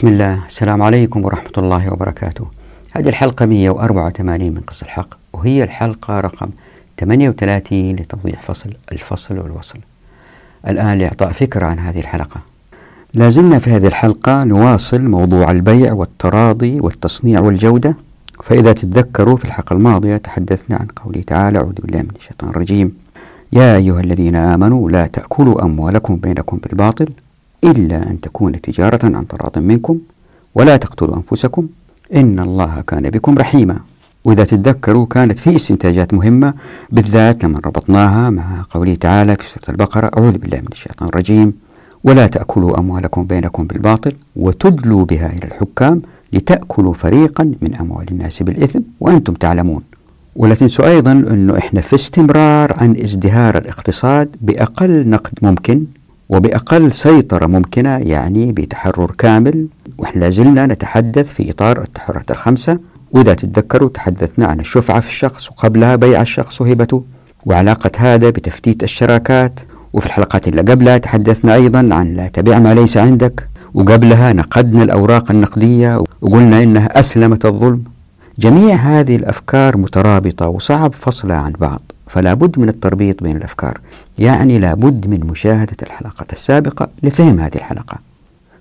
بسم الله. السلام عليكم ورحمة الله وبركاته. هذه الحلقة 184 من قص الحق وهي الحلقة رقم 38 لتوضيح فصل الفصل والوصل. الآن لإعطاء فكرة عن هذه الحلقة. لازلنا في هذه الحلقة نواصل موضوع البيع والتراضي والتصنيع والجودة فإذا تتذكروا في الحلقة الماضية تحدثنا عن قوله تعالى أعوذ بالله من الشيطان الرجيم. يا أيها الذين آمنوا لا تأكلوا أموالكم بينكم بالباطل إلا أن تكون تجارة عن تراض منكم ولا تقتلوا أنفسكم إن الله كان بكم رحيما. وإذا تتذكروا كانت في استنتاجات مهمة بالذات لما ربطناها مع قوله تعالى في سورة البقرة أعوذ بالله من الشيطان الرجيم ولا تأكلوا أموالكم بينكم بالباطل وتدلوا بها إلى الحكام لتأكلوا فريقا من أموال الناس بالإثم وأنتم تعلمون. ولا تنسوا أيضا أنه إحنا في استمرار عن ازدهار الاقتصاد بأقل نقد ممكن وبأقل سيطرة ممكنة يعني بتحرر كامل. وإحنا لازلنا نتحدث في إطار التحررات الخمسة. وإذا تتذكروا تحدثنا عن الشفعة في الشخص وقبلها بيع الشخص وهبته. وعلاقة هذا بتفتيت الشراكات. وفي الحلقات اللي قبلها تحدثنا أيضا عن لا تبيع ما ليس عندك. وقبلها نقدنا الأوراق النقدية. وقلنا إنها أسلمت الظلم. جميع هذه الأفكار مترابطة وصعب فصلها عن بعض. فلا بد من التربيط بين الأفكار. يعني لا بد من مشاهدة الحلقات السابقة لفهم هذه الحلقة.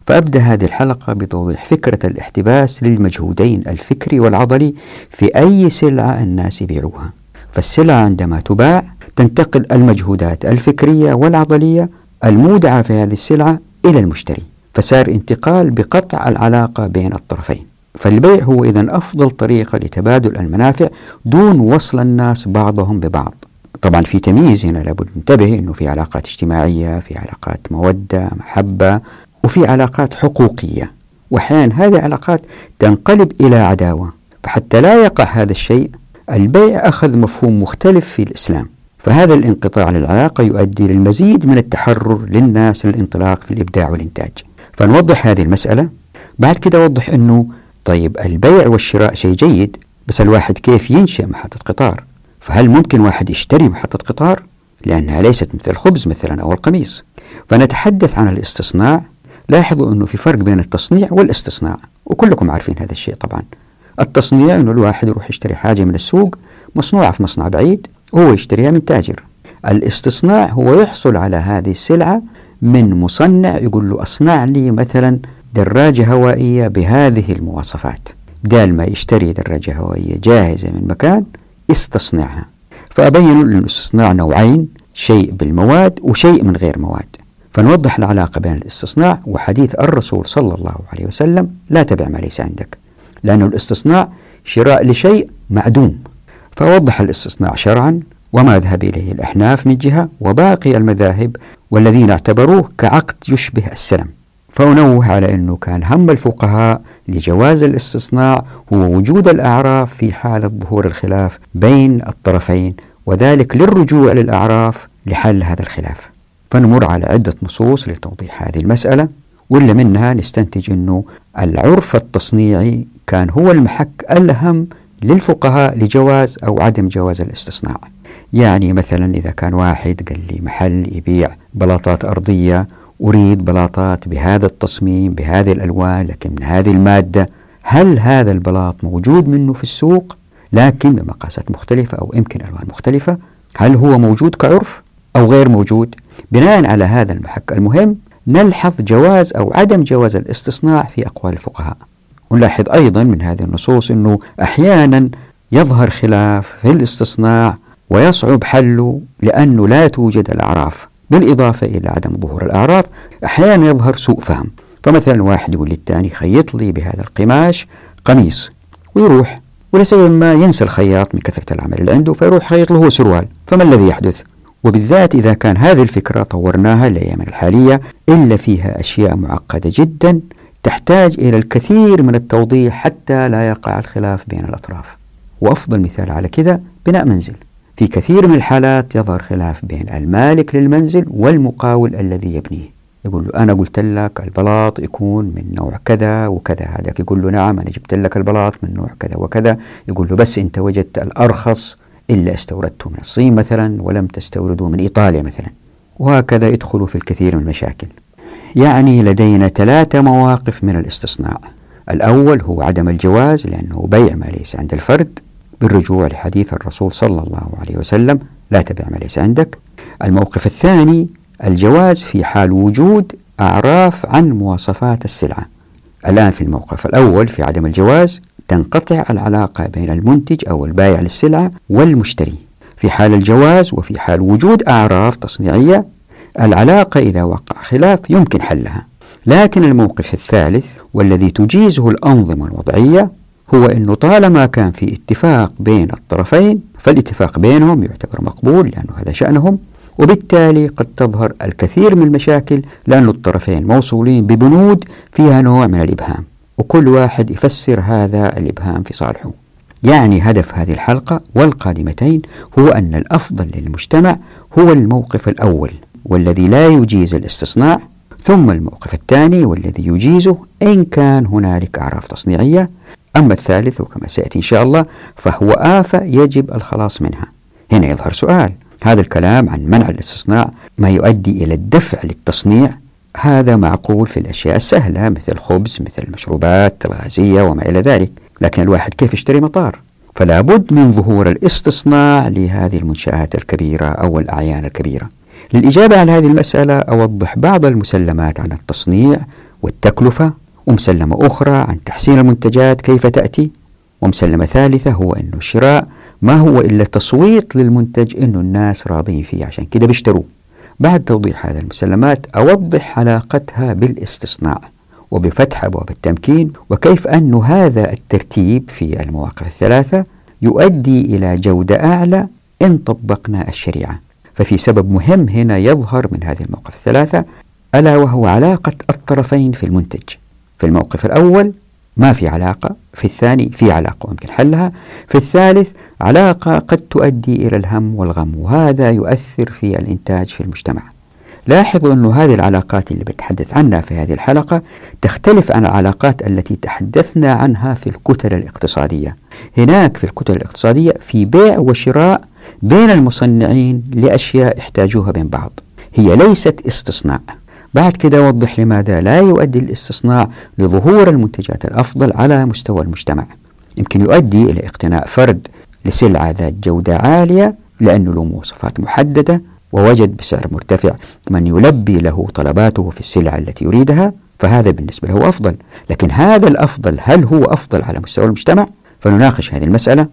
فأبدأ هذه الحلقة بتوضيح فكرة الاحتباس للمجهودين الفكري والعضلي في أي سلعة الناس يبيعوها. فالسلعة عندما تباع تنتقل المجهودات الفكرية والعضلية المودعة في هذه السلعة إلى المشتري. فصار انتقال بقطع العلاقة بين الطرفين. فالبيع هو إذا أفضل طريقة لتبادل المنافع دون وصل الناس بعضهم ببعض. طبعا في تمييز هنا لابد ننتبه أنه في علاقات اجتماعية في علاقات مودة محبة وفي علاقات حقوقية. وأحيانا هذه العلاقات تنقلب إلى عداوة. فحتى لا يقع هذا الشيء البيع أخذ مفهوم مختلف في الإسلام. فهذا الانقطاع للعلاقة يؤدي للمزيد من التحرر للناس للانطلاق في الإبداع والإنتاج. فنوضح هذه المسألة. بعد كده أوضح أنه طيب البيع والشراء شيء جيد بس الواحد كيف ينشئ محطة قطار؟ فهل ممكن واحد يشتري محطة قطار؟ لأنها ليست مثل الخبز مثلا أو القميص. فنتحدث عن الاستصناع. لاحظوا أنه في فرق بين التصنيع والاستصناع وكلكم عارفين هذا الشيء طبعا. التصنيع أنه الواحد يروح يشتري حاجة من السوق مصنوعة في مصنع بعيد وهو يشتريها من تاجر. الاستصناع هو يحصل على هذه السلعة من مصنع يقول له أصنع لي مثلا دراجة هوائية بهذه المواصفات بدال ما يشتري دراجة هوائية جاهزة من مكان استصنعها فأبين الاستصناع نوعين شيء بالمواد وشيء من غير مواد. فنوضح العلاقة بين الاستصناع وحديث الرسول صلى الله عليه وسلم لا تبع ما ليس عندك لأن الاستصناع شراء لشيء معدوم. فوضح الاستصناع شرعا وما ذهب إليه الأحناف من جهة وباقي المذاهب والذين اعتبروه كعقد يشبه السلم. فأنوه على أنه كان هم الفقهاء لجواز الاستصناع هو وجود الأعراف في حالة ظهور الخلاف بين الطرفين وذلك للرجوع للأعراف لحل هذا الخلاف. فنمر على عدة نصوص لتوضيح هذه المسألة واللي منها نستنتج أنه العرف التصنيعي كان هو المحك الأهم للفقهاء لجواز أو عدم جواز الاستصناع. يعني مثلا إذا كان واحد قال لي محل يبيع بلاطات أرضية أريد بلاطات بهذا التصميم بهذه الألوان لكن من هذه المادة هل هذا البلاط موجود منه في السوق؟ لكن بمقاسات مختلفة أو يمكن ألوان مختلفة هل هو موجود كعرف أو غير موجود؟ بناء على هذا المحك المهم نلحظ جواز أو عدم جواز الاستصناع في أقوال الفقهاء. ونلاحظ أيضا من هذه النصوص أنه أحيانا يظهر خلاف في الاستصناع ويصعب حله لأنه لا توجد الأعراف. بالإضافة إلى عدم ظهور الأعراف أحيانا يظهر سوء فهم. فمثلا واحد يقول للثاني خيط لي بهذا القماش قميص ويروح ولسبب ما ينسى الخياط من كثرة العمل اللي عنده فيروح خيط له سروال فما الذي يحدث؟ وبالذات إذا كان هذه الفكرة طورناها الأيام الحالية إلا فيها أشياء معقدة جدا تحتاج إلى الكثير من التوضيح حتى لا يقع الخلاف بين الأطراف. وأفضل مثال على كذا بناء منزل. في كثير من الحالات يظهر خلاف بين المالك للمنزل والمقاول الذي يبنيه. يقول له أنا قلت لك البلاط يكون من نوع كذا وكذا. هذاك يقول له نعم أنا جبت لك البلاط من نوع كذا وكذا. يقول له بس أنت وجدت الأرخص إلا استوردته من الصين مثلا ولم تستورده من إيطاليا مثلا. وهكذا يدخلوا في الكثير من المشاكل. يعني لدينا ثلاثة مواقف من الاستصناع. الأول هو عدم الجواز لأنه بيع ما ليس عند الفرد. بالرجوع لحديث الرسول صلى الله عليه وسلم لا تبع ما ليس عندك. الموقف الثاني الجواز في حال وجود أعراف عن مواصفات السلعة. الآن في الموقف الأول في عدم الجواز تنقطع العلاقة بين المنتج أو البائع للسلعة والمشتري. في حال الجواز وفي حال وجود أعراف تصنيعية العلاقة إذا وقع خلاف يمكن حلها. لكن الموقف الثالث والذي تجيزه الأنظمة الوضعية هو أنه طالما كان في اتفاق بين الطرفين فالاتفاق بينهم يعتبر مقبول لأنه هذا شأنهم وبالتالي قد تظهر الكثير من المشاكل لأن الطرفين موصولين ببنود فيها نوع من الإبهام وكل واحد يفسر هذا الإبهام في صالحه. يعني هدف هذه الحلقة والقادمتين هو أن الأفضل للمجتمع هو الموقف الأول والذي لا يجيز الاستصناع ثم الموقف الثاني والذي يجيزه إن كان هنالك أعراف تصنيعية أما الثالث وكما سيأتي إن شاء الله فهو آفة يجب الخلاص منها. هنا يظهر سؤال هذا الكلام عن منع الاستصناع ما يؤدي إلى الدفع للتصنيع هذا معقول في الأشياء السهلة مثل الخبز مثل المشروبات الغازية وما إلى ذلك لكن الواحد كيف يشتري مطار؟ فلا بد من ظهور الاستصناع لهذه المنشآت الكبيرة أو الأعيان الكبيرة. للإجابة على هذه المسألة أوضح بعض المسلمات عن التصنيع والتكلفة ومسلمة أخرى عن تحسين المنتجات كيف تأتي؟ ومسلمة ثالثة هو أنه الشراء ما هو إلا تصويت للمنتج أنه الناس راضين فيه عشان كده بيشتروه. بعد توضيح هذه المسلمات أوضح علاقتها بالاستصناع وبفتح أبواب التمكين وكيف أن هذا الترتيب في المواقف الثلاثة يؤدي إلى جودة أعلى إن طبقنا الشريعة. ففي سبب مهم هنا يظهر من هذه المواقف الثلاثة ألا وهو علاقة الطرفين في المنتج. في الموقف الأول ما في علاقة في الثاني في علاقة ويمكن حلها في الثالث علاقة قد تؤدي إلى الهم والغم وهذا يؤثر في الإنتاج في المجتمع. لاحظوا أن هذه العلاقات اللي بتحدث عنها في هذه الحلقة تختلف عن العلاقات التي تحدثنا عنها في الكتل الاقتصادية. هناك في الكتل الاقتصادية في بيع وشراء بين المصنعين لأشياء يحتاجوها بين بعض هي ليست استصناع بعد كده وضح لماذا لا يؤدي الاستصناع لظهور المنتجات الأفضل على مستوى المجتمع. يمكن يؤدي إلى اقتناء فرد لسلعة ذات جودة عالية لأنه له مواصفات محددة ووجد بسعر مرتفع من يلبي له طلباته في السلع التي يريدها فهذا بالنسبة له أفضل. لكن هذا الأفضل هل هو أفضل على مستوى المجتمع؟ فنناقش هذه المسألة.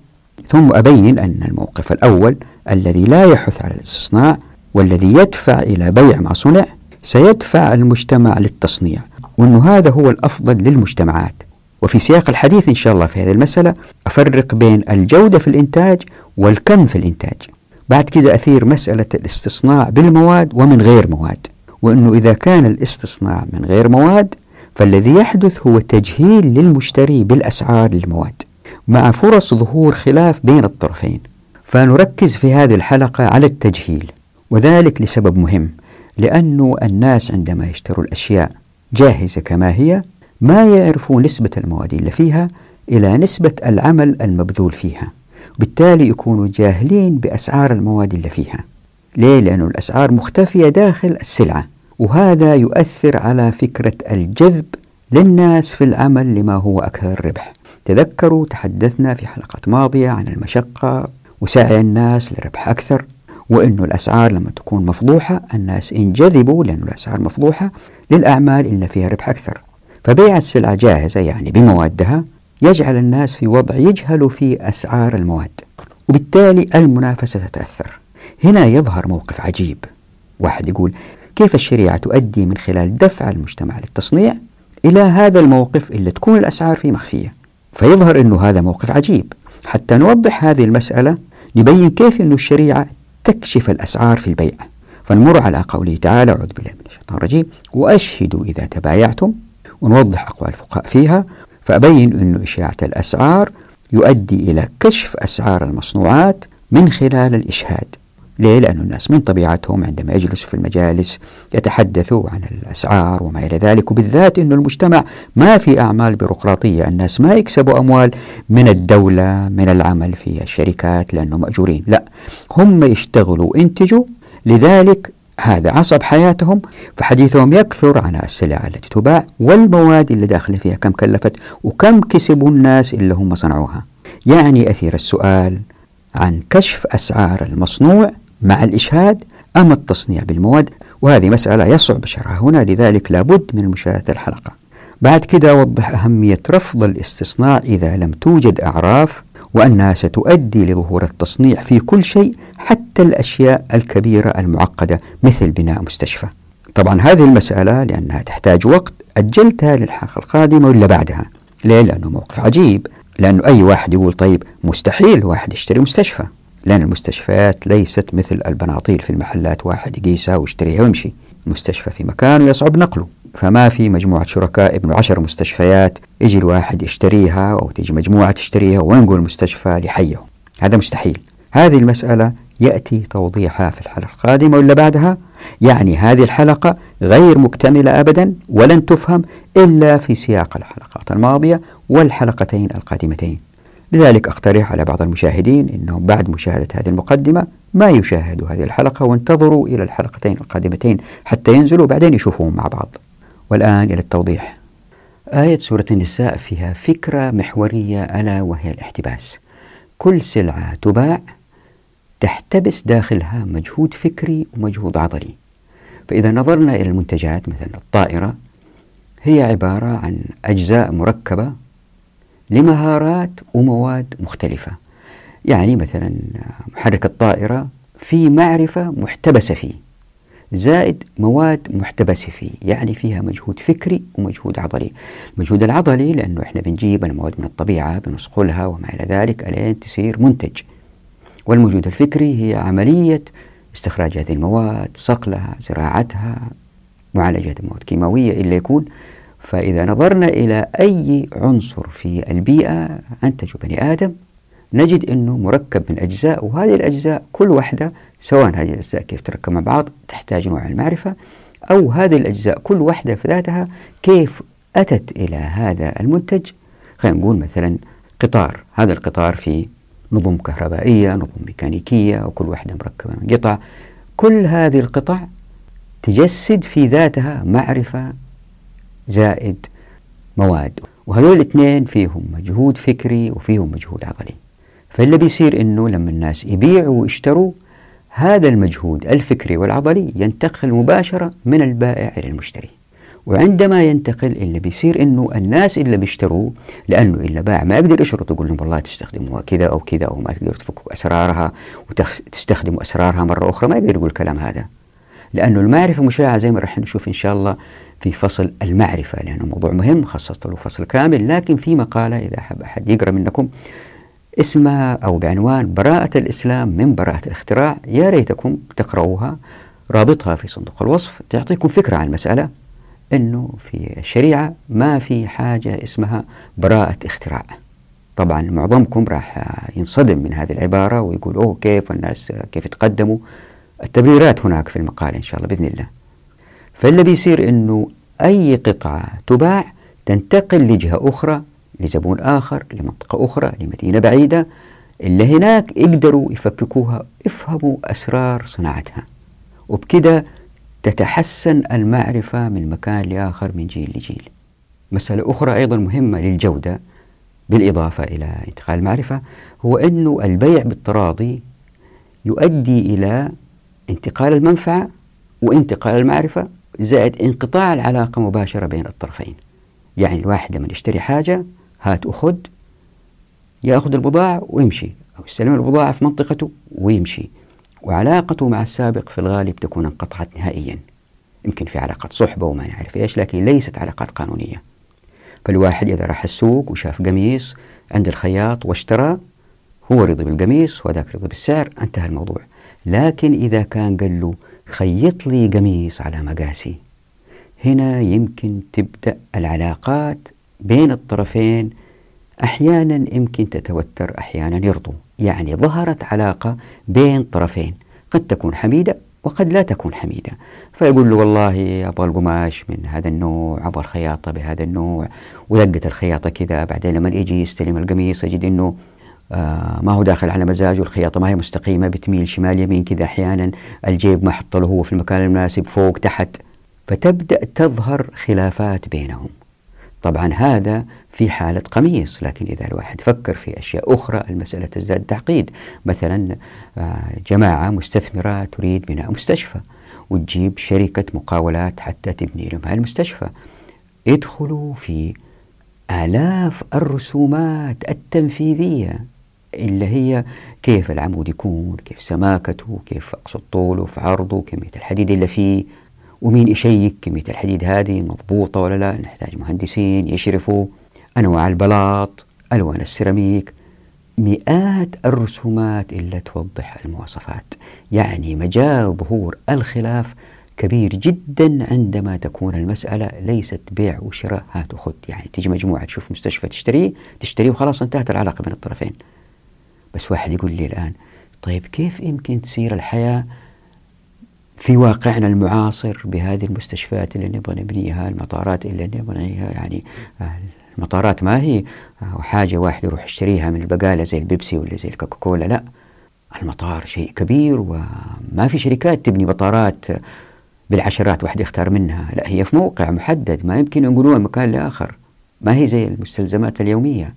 ثم أبين أن الموقف الأول الذي لا يحث على الاستصناع والذي يدفع إلى بيع ما صنع سيدفع المجتمع للتصنيع وأن هذا هو الأفضل للمجتمعات. وفي سياق الحديث إن شاء الله في هذه المسألة أفرق بين الجودة في الإنتاج والكم في الإنتاج. بعد كده أثير مسألة الاستصناع بالمواد ومن غير مواد. وأنه إذا كان الاستصناع من غير مواد فالذي يحدث هو تجهيل للمشتري بالأسعار للمواد مع فرص ظهور خلاف بين الطرفين. فنركز في هذه الحلقة على التجهيل وذلك لسبب مهم. لأن الناس عندما يشتروا الأشياء جاهزة كما هي ما يعرفوا نسبة المواد اللي فيها إلى نسبة العمل المبذول فيها. بالتالي يكونوا جاهلين بأسعار المواد اللي فيها. ليه؟ لأن الأسعار مختفية داخل السلعة وهذا يؤثر على فكرة الجذب للناس في العمل لما هو أكثر ربح. تذكروا تحدثنا في حلقات ماضية عن المشقة وسعي الناس لربح أكثر. وأنه الأسعار لما تكون مفضوحة الناس ينجذبوا لأن الأسعار مفضوحة للأعمال اللي فيها ربح أكثر. فبيع السلعة جاهزة يعني بموادها يجعل الناس في وضع يجهلوا فيه أسعار المواد وبالتالي المنافسة تتأثر. هنا يظهر موقف عجيب. واحد يقول كيف الشريعة تؤدي من خلال دفع المجتمع للتصنيع إلى هذا الموقف اللي تكون الأسعار فيه مخفية؟ فيظهر أنه هذا موقف عجيب. حتى نوضح هذه المسألة نبين كيف أن الشريعة تكشف الأسعار في البيع. فنمر على قوله تعالى أعوذ بالله من الشيطان الرجيم وأشهدوا إذا تبايعتم ونوضح أقوال الفقهاء فيها فأبين أن إشاعة الأسعار يؤدي إلى كشف أسعار المصنوعات من خلال الإشهاد. ليه؟ لأن الناس من طبيعتهم عندما يجلسوا في المجالس يتحدثوا عن الأسعار وما إلى ذلك وبالذات أن المجتمع ما في أعمال بيروقراطية الناس ما يكسبوا أموال من الدولة من العمل في الشركات لأنهم مأجورين لا هم يشتغلوا وينتجوا لذلك هذا عصب حياتهم فحديثهم يكثر عن السلع التي تباع والمواد اللي داخل فيها كم كلفت وكم كسبوا الناس اللي هم صنعوها يعني أثير السؤال عن كشف أسعار المصنوع مع الإشهاد أم التصنيع بالمواد؟ وهذه مسألة يصعب شرحها هنا لذلك لابد من مشاهدة الحلقة. بعد كده وضح أهمية رفض الاستصناع إذا لم توجد أعراف وأنها ستؤدي لظهور التصنيع في كل شيء حتى الأشياء الكبيرة المعقدة مثل بناء مستشفى. طبعا هذه المسألة لأنها تحتاج وقت أجلتها للحلقة القادمة ولا بعدها؟ ليه؟ لأنه موقف عجيب. لأنه أي واحد يقول طيب مستحيل واحد يشتري مستشفى. لأن المستشفيات ليست مثل البناطيل في المحلات واحد يقيسها ويشتريها ويمشي. المستشفى في مكان ويصعب نقله. فما في مجموعة شركاء ابن عشر مستشفيات يجي الواحد يشتريها أو تيجي مجموعة تشتريها وينقل المستشفى لحيه. هذا مستحيل. هذه المسألة يأتي توضيحها في الحلقة القادمة ولا بعدها؟ يعني هذه الحلقة غير مكتملة أبدا ولن تفهم إلا في سياق الحلقات الماضية والحلقتين القادمتين. لذلك أقترح على بعض المشاهدين أنهم بعد مشاهدة هذه المقدمة ما يشاهدوا هذه الحلقة وانتظروا إلى الحلقتين القادمتين حتى ينزلوا بعدين يشوفوهم مع بعض. والآن إلى التوضيح. آية سورة النساء فيها فكرة محورية ألا وهي الاحتباس. كل سلعة تباع تحتبس داخلها مجهود فكري ومجهود عضلي. فإذا نظرنا إلى المنتجات مثلا الطائرة هي عبارة عن أجزاء مركبة لمهارات ومواد مختلفة. يعني مثلا محرك الطائرة في معرفة محتبسة فيه. زائد مواد محتبسة فيه يعني فيها مجهود فكري ومجهود عضلي. المجهود العضلي لأنه إحنا بنجيب المواد من الطبيعة بنصقلها وما إلى ذلك ألين تصير منتج. والمجهود الفكري هي عملية استخراج هذه المواد صقلها زراعتها معالجة المواد الكيماوية إلا يكون فإذا نظرنا إلى أي عنصر في البيئة أنتج بني آدم نجد أنه مركب من أجزاء وهذه الأجزاء كل واحدة سواء هذه الأجزاء كيف تركب مع بعض تحتاج نوع المعرفة أو هذه الأجزاء كل واحدة في ذاتها كيف أتت إلى هذا المنتج؟ خلينا نقول مثلا قطار. هذا القطار فيه نظم كهربائية نظم ميكانيكية وكل واحدة مركبة من قطع. كل هذه القطع تجسد في ذاتها معرفة زائد مواد. وهذول الاثنين فيهم مجهود فكري وفيهم مجهود عضلي فاللي بيصير إنه لما الناس يبيعوا ويشتروا هذا المجهود الفكري والعضلي ينتقل مباشرة من البائع إلى المشتري. وعندما ينتقل اللي بيصير إنه الناس اللي بيشتروا لأنه إلا باع ما يقدر يشرط يقول لهم والله تستخدموها كذا أو كذا أو ما تقدروا تفكوا اسرارها وتستخدموا أسرارها مرة أخرى ما يقدر يقول الكلام هذا. لأنه المعرفة مشاعة زي ما راح نشوف إن شاء الله في فصل المعرفة لأنه موضوع مهم خصصت له فصل كامل. لكن في مقالة إذا حب أحد يقرأ منكم اسمها أو بعنوان براءة الإسلام من براءة الاختراع. يا ريتكم تقرأوها رابطها في صندوق الوصف تعطيكم فكرة عن المسألة أنه في الشريعة ما في حاجة اسمها براءة اختراع. طبعا معظمكم راح ينصدم من هذه العبارة ويقول أوه كيف الناس كيف يتقدموا؟ التبريرات هناك في المقالة إن شاء الله بإذن الله. فاللي بيصير أنه أي قطعة تباع تنتقل لجهة أخرى لزبون آخر لمنطقة أخرى لمدينة بعيدة. اللي هناك يقدروا يفككوها يفهموا أسرار صناعتها. وبكده تتحسن المعرفة من مكان لآخر من جيل لجيل. مسألة أخرى أيضا مهمة للجودة بالإضافة إلى انتقال المعرفة هو أنه البيع بالتراضي يؤدي إلى انتقال المنفعة وانتقال المعرفة. زائد انقطاع العلاقة مباشرة بين الطرفين. يعني الواحد لما يشتري حاجة هات وخذ يأخذ البضاعة ويمشي أو يستلم البضاعة في منطقته ويمشي. وعلاقته مع السابق في الغالب تكون انقطعت نهائيا. يمكن في علاقات صحبة وما نعرف إيش لكن ليست علاقات قانونية. فالواحد إذا راح السوق وشاف قميص عند الخياط واشترى هو رضي بالقميص وذاك رضي بالسعر انتهى الموضوع. لكن إذا كان قال له خيط لي قميص على مقاسي. هنا يمكن تبدأ العلاقات بين الطرفين. أحيانا يمكن تتوتر أحيانا يرضوا. يعني ظهرت علاقة بين طرفين. قد تكون حميدة وقد لا تكون حميدة. فيقول له والله أبغى القماش من هذا النوع أبغى الخياطة بهذا النوع. ودقت الخياطة كذا بعدين لما يجي يستلم القميص يجد أنه آه ما هو داخل على مزاجه الخياطة ما هي مستقيمة بتميل شمال يمين كذا أحيانا الجيب ما حط له هو في المكان المناسب فوق تحت. فتبدأ تظهر خلافات بينهم. طبعا هذا في حالة قميص لكن إذا الواحد فكر في أشياء أخرى المسألة تزداد تعقيد. مثلا آه، جماعة مستثمرة تريد بناء مستشفى وتجيب شركة مقاولات حتى تبني لهم المستشفى. يدخلوا في آلاف الرسومات التنفيذية. اللي هي كيف العمود يكون كيف سماكته كيف أقصد طوله في عرضه كمية الحديد اللي فيه ومين يشيك كمية الحديد هذه مضبوطة ولا لا نحتاج مهندسين يشرفوا أنواع البلاط ألوان السيراميك مئات الرسومات اللي توضح المواصفات. يعني مجال ظهور الخلاف كبير جدا عندما تكون المسألة ليست بيع وشراء. هات وخذ يعني تيجي مجموعة تشوف مستشفى تشتريه تشتريه وخلاص انتهت العلاقة بين الطرفين. بس واحد يقول لي الآن طيب كيف يمكن تصير الحياة في واقعنا المعاصر بهذه المستشفيات اللي نبغى نبنيها المطارات اللي نبغى نبنيها؟ يعني المطارات ما هي حاجة واحد يروح يشتريها من البقالة زي البيبسي ولا زي الكوكاكولا لا. المطار شيء كبير وما في شركات تبني مطارات بالعشرات واحد يختار منها. لا هي في موقع محدد ما يمكن ينقلوها مكان لآخر. ما هي زي المستلزمات اليومية.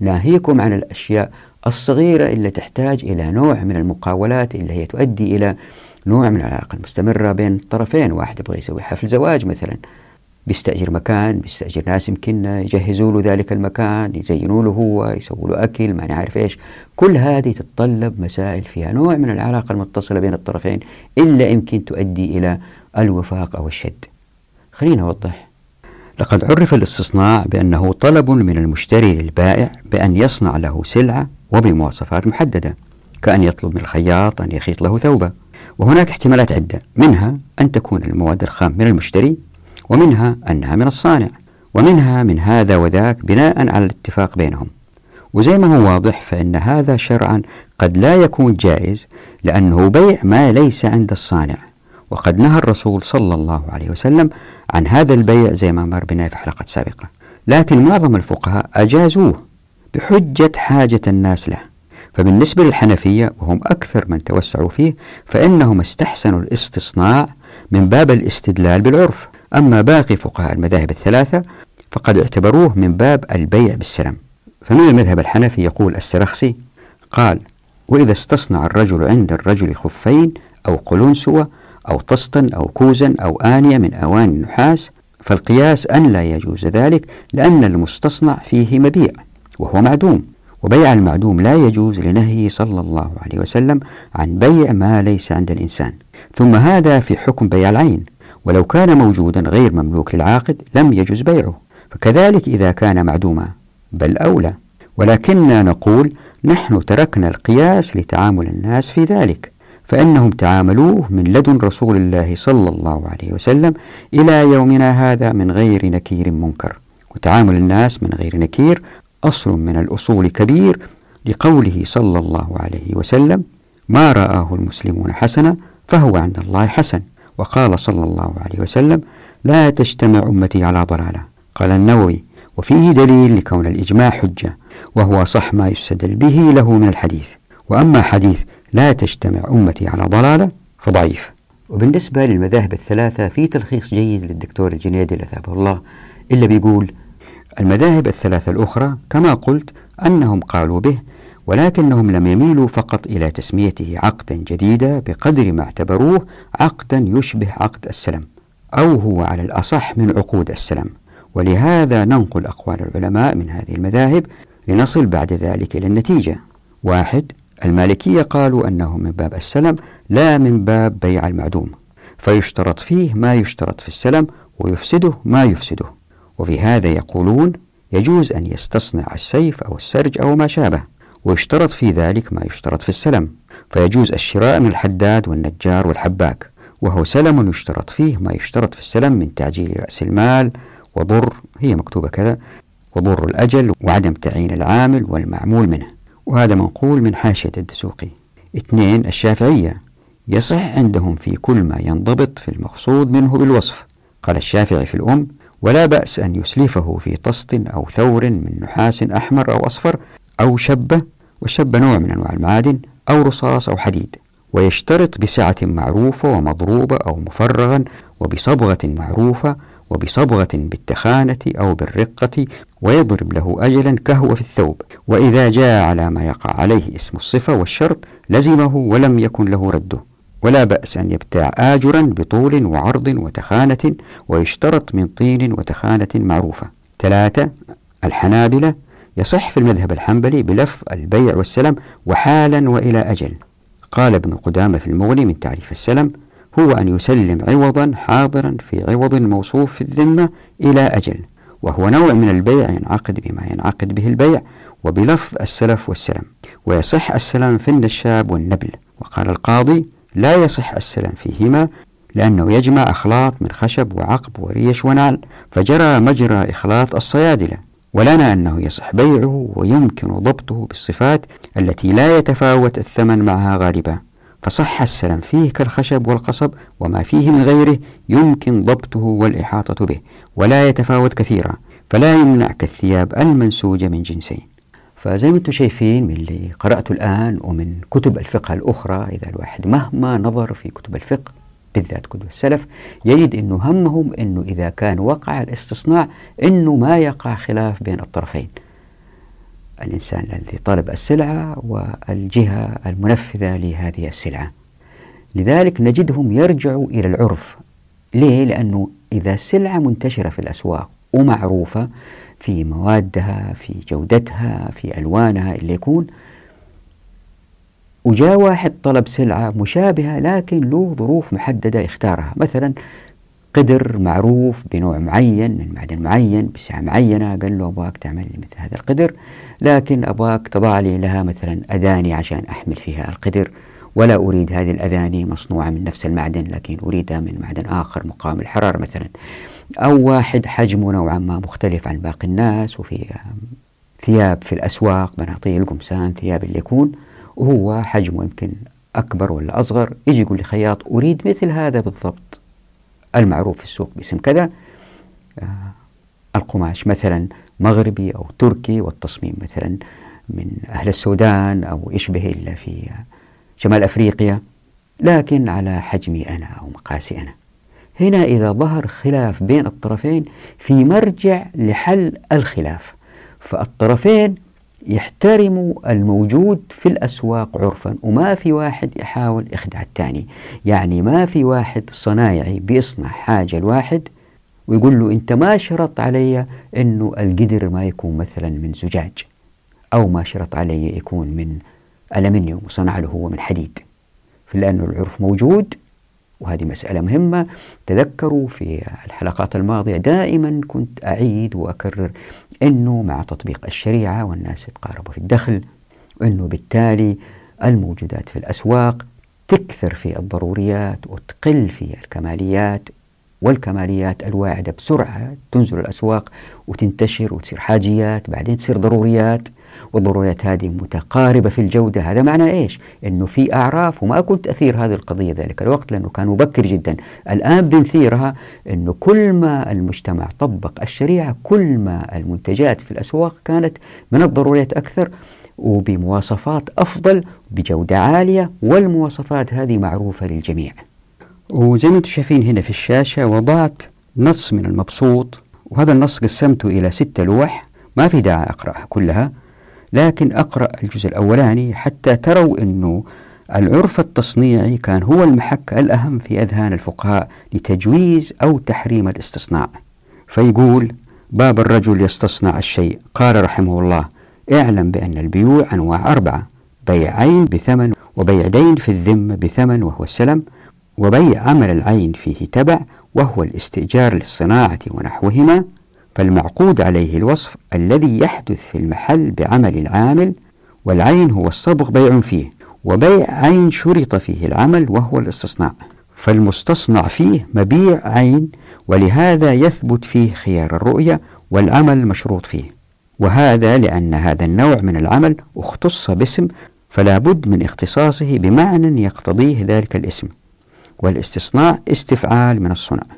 ناهيكم عن الأشياء الصغيرة اللي تحتاج إلى نوع من المقاولات اللي هي تؤدي إلى نوع من العلاقة المستمرة بين الطرفين واحد يبغى يسوي حفل زواج مثلا بيستأجر مكان بيستأجر ناس يمكن يجهزوا له ذلك المكان يزينوا له هو يسووا له أكل ما نعرف إيش. كل هذه تتطلب مسائل فيها نوع من العلاقة المتصلة بين الطرفين إلا يمكن تؤدي إلى الوفاق أو الشد. خلينا أوضح. لقد عرف الاستصناع بأنه طلب من المشتري للبائع بأن يصنع له سلعة وبمواصفات محددة كأن يطلب من الخياط أن يخيط له ثوبة. وهناك احتمالات عدة منها أن تكون المواد الخام من المشتري ومنها أنها من الصانع ومنها من هذا وذاك بناء على الاتفاق بينهم. وزي ما هو واضح فإن هذا شرعا قد لا يكون جائز لأنه بيع ما ليس عند الصانع. وقد نهى الرسول صلى الله عليه وسلم عن هذا البيع زي ما مر بنا في حلقة سابقة. لكن معظم الفقهاء أجازوه. بحجة حاجة الناس له. فبالنسبة للحنفية وهم أكثر من توسعوا فيه فإنهم استحسنوا الاستصناع من باب الاستدلال بالعرف. أما باقي فقهاء المذاهب الثلاثة فقد اعتبروه من باب البيع بالسلام فمن المذهب الحنفي يقول السرخسي قال وإذا استصنع الرجل عند الرجل خفين أو قلنسوة أو طسطا أو كوزا أو آنية من أواني النحاس فالقياس أن لا يجوز ذلك لأن المستصنع فيه مبيع. وهو معدوم وبيع المعدوم لا يجوز لنهيه صلى الله عليه وسلم عن بيع ما ليس عند الإنسان. ثم هذا في حكم بيع العين. ولو كان موجودا غير مملوك للعاقد لم يجوز بيعه. فكذلك إذا كان معدوما بل أولى. ولكننا نقول نحن تركنا القياس لتعامل الناس في ذلك فإنهم تعاملوه من لدن رسول الله صلى الله عليه وسلم إلى يومنا هذا من غير نكير منكر. وتعامل الناس من غير نكير أصل من الأصول كبير لقوله صلى الله عليه وسلم ما رآه المسلمون حسنا فهو عند الله حسن. وقال صلى الله عليه وسلم لا تجتمع أمتي على ضلالة. قال النووي وفيه دليل لكون الإجماع حجة وهو صح ما يستدل به له من الحديث. وأما حديث لا تجتمع أمتي على ضلالة فضعيف. وبالنسبة للمذاهب الثلاثة في تلخيص جيد للدكتور الجنيدي لثابه الله إلا بيقول المذاهب الثلاثة الأخرى كما قلت أنهم قالوا به ولكنهم لم يميلوا فقط إلى تسميته عقدا جديدا بقدر ما اعتبروه عقدا يشبه عقد السلم أو هو على الأصح من عقود السلم. ولهذا ننقل أقوال العلماء من هذه المذاهب لنصل بعد ذلك إلى النتيجة. واحد المالكية قالوا أنه من باب السلم لا من باب بيع المعدوم فيشترط فيه ما يشترط في السلم ويفسده ما يفسده. وفي هذا يقولون يجوز أن يستصنع السيف أو السرج أو ما شابه ويشترط في ذلك ما يشترط في السلم فيجوز الشراء من الحداد والنجار والحباك وهو سلم يشترط فيه ما يشترط في السلم من تعجيل رأس المال وضر هي مكتوبة كذا وضر الأجل وعدم تعيين العامل والمعمول منه. وهذا منقول من حاشية الدسوقي. اثنين الشافعية يصح عندهم في كل ما ينضبط في المقصود منه بالوصف. قال الشافعي في الأم ولا بأس أن يسلفه في طست أو ثور من نحاس أحمر أو أصفر أو شبة والشب نوع من أنواع المعادن أو رصاص أو حديد ويشترط بسعة معروفة ومضروبة أو مفرغا وبصبغة معروفة وبصبغة بالتخانة أو بالرقة ويضرب له أجلا كهو في الثوب. وإذا جاء على ما يقع عليه اسم الصفة والشرط لزمه ولم يكن له رده. ولا بأس أن يبتاع آجرا بطول وعرض وتخانة ويشترط من طين وتخانة معروفة. ثلاثة الحنابلة يصح في المذهب الحنبلي بلفظ البيع والسلم وحالا وإلى أجل. قال ابن قدامة في المغني من تعريف السلم هو أن يسلم عوضا حاضرا في عوض موصوف في الذمة إلى أجل وهو نوع من البيع ينعقد بما ينعقد به البيع وبلفظ السلف والسلم ويصح السلام في النشاب والنبل. وقال القاضي لا يصح السلام فيهما لأنه يجمع أخلاط من خشب وعقب وريش ونعل فجرى مجرى إخلاط الصيادلة. ولنا أنه يصح بيعه ويمكن ضبطه بالصفات التي لا يتفاوت الثمن معها غالبا. فصح السلام فيه كالخشب والقصب وما فيه من غيره يمكن ضبطه والإحاطة به ولا يتفاوت كثيرا. فلا يمنع كالثياب المنسوجة من جنسين. فزي ما أنتم شايفين من اللي قرأته الآن ومن كتب الفقه الأخرى إذا الواحد مهما نظر في كتب الفقه بالذات كتب السلف يجد أنه همهم أنه إذا كان وقع الاستصناع أنه ما يقع خلاف بين الطرفين. الإنسان الذي طلب السلعة والجهة المنفذة لهذه السلعة. لذلك نجدهم يرجعوا إلى العرف. ليه؟ لأنه إذا سلعة منتشرة في الأسواق ومعروفة في موادها في جودتها في ألوانها اللي يكون. وجاء واحد طلب سلعة مشابهة لكن له ظروف محددة اختارها مثلا قدر معروف بنوع معين من معدن معين بسعة معينة. قال له أبغاك تعمل لي مثل هذا القدر لكن أبغاك تضع لي لها مثلا أذاني عشان أحمل فيها القدر. ولا أريد هذه الأذاني مصنوعة من نفس المعدن لكن أريدها من معدن آخر مقاوم الحرارة مثلا. أو واحد حجمه نوعا ما مختلف عن باقي الناس وفي ثياب في الأسواق بناطيل قمصان ثياب اللي يكون وهو حجمه يمكن أكبر ولا أصغر يجي يقول لي خياط أريد مثل هذا بالضبط. المعروف في السوق باسم كذا آه القماش مثلا مغربي أو تركي والتصميم مثلا من أهل السودان أو يشبه إلا في شمال أفريقيا. لكن على حجمي أنا أو مقاسي أنا. هنا إذا ظهر خلاف بين الطرفين في مرجع لحل الخلاف. فالطرفين يحترموا الموجود في الأسواق عرفا وما في واحد يحاول يخدع الثاني. يعني ما في واحد صنايعي بيصنع حاجة الواحد ويقول له أنت ما شرط علي أنه القدر ما يكون مثلا من زجاج أو ما شرط علي يكون من ألمنيوم وصنع له هو من حديد. لأنه العرف موجود وهذه مسألة مهمة. تذكروا في الحلقات الماضية دائما كنت أعيد وأكرر أنه مع تطبيق الشريعة والناس يتقاربوا في الدخل وأنه بالتالي الموجودات في الأسواق تكثر في الضروريات وتقل في الكماليات والكماليات الواعدة بسرعة تنزل الأسواق وتنتشر وتصير حاجيات بعدين تصير ضروريات. والضروريات هذه متقاربة في الجودة. هذا معنى إيش؟ أنه في أعراف وما كنت أثير هذه القضية ذلك الوقت لأنه كان مبكر جدا. الآن بنثيرها أنه كل ما المجتمع طبق الشريعة كل ما المنتجات في الأسواق كانت من الضروريات أكثر وبمواصفات أفضل بجودة عالية والمواصفات هذه معروفة للجميع. وزي ما أنتم شايفين هنا في الشاشة وضعت نص من المبسوط وهذا النص قسمته إلى ستة لوح. ما في داعي أقرأها كلها. لكن أقرأ الجزء الأولاني حتى تروا أنه العرف التصنيعي كان هو المحك الأهم في أذهان الفقهاء لتجويز أو تحريم الاستصناع. فيقول باب الرجل يستصنع الشيء. قال رحمه الله اعلم بأن البيوع أنواع أربعة بيع عين بثمن وبيع دين في الذمة بثمن وهو السلم وبيع عمل العين فيه تبع وهو الاستئجار للصناعة ونحوهما فالمعقود عليه الوصف الذي يحدث في المحل بعمل العامل والعين هو الصبغ بيع فيه وبيع عين شرط فيه العمل وهو الاستصناع. فالمستصنع فيه مبيع عين ولهذا يثبت فيه خيار الرؤية والعمل مشروط فيه. وهذا لأن هذا النوع من العمل اختص باسم فلا بد من اختصاصه بمعنى يقتضيه ذلك الاسم. والاستصناع استفعال من الصنع.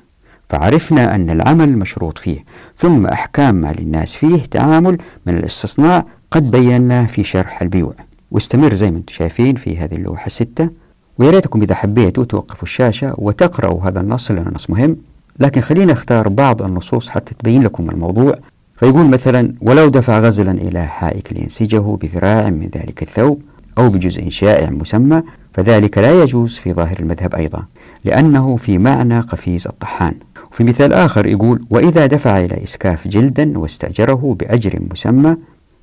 فعرفنا أن العمل مشروط فيه ثم أحكام ما للناس فيه تعامل من الاستصناع قد بيناه في شرح البيوع. واستمر زي ما أنتم شايفين في هذه اللوحة الستة. ويا ريتكم إذا حبيتوا توقفوا الشاشة وتقرأوا هذا النص لأنه نص مهم. لكن خلينا أختار بعض النصوص حتى تبين لكم الموضوع. فيقول مثلا ولو دفع غزلا إلى حائك لينسجه بذراع من ذلك الثوب أو بجزء شائع مسمى فذلك لا يجوز في ظاهر المذهب أيضا لأنه في معنى قفيز الطحان. وفي مثال آخر يقول وإذا دفع إلى إسكاف جلدا واستأجره بأجر مسمى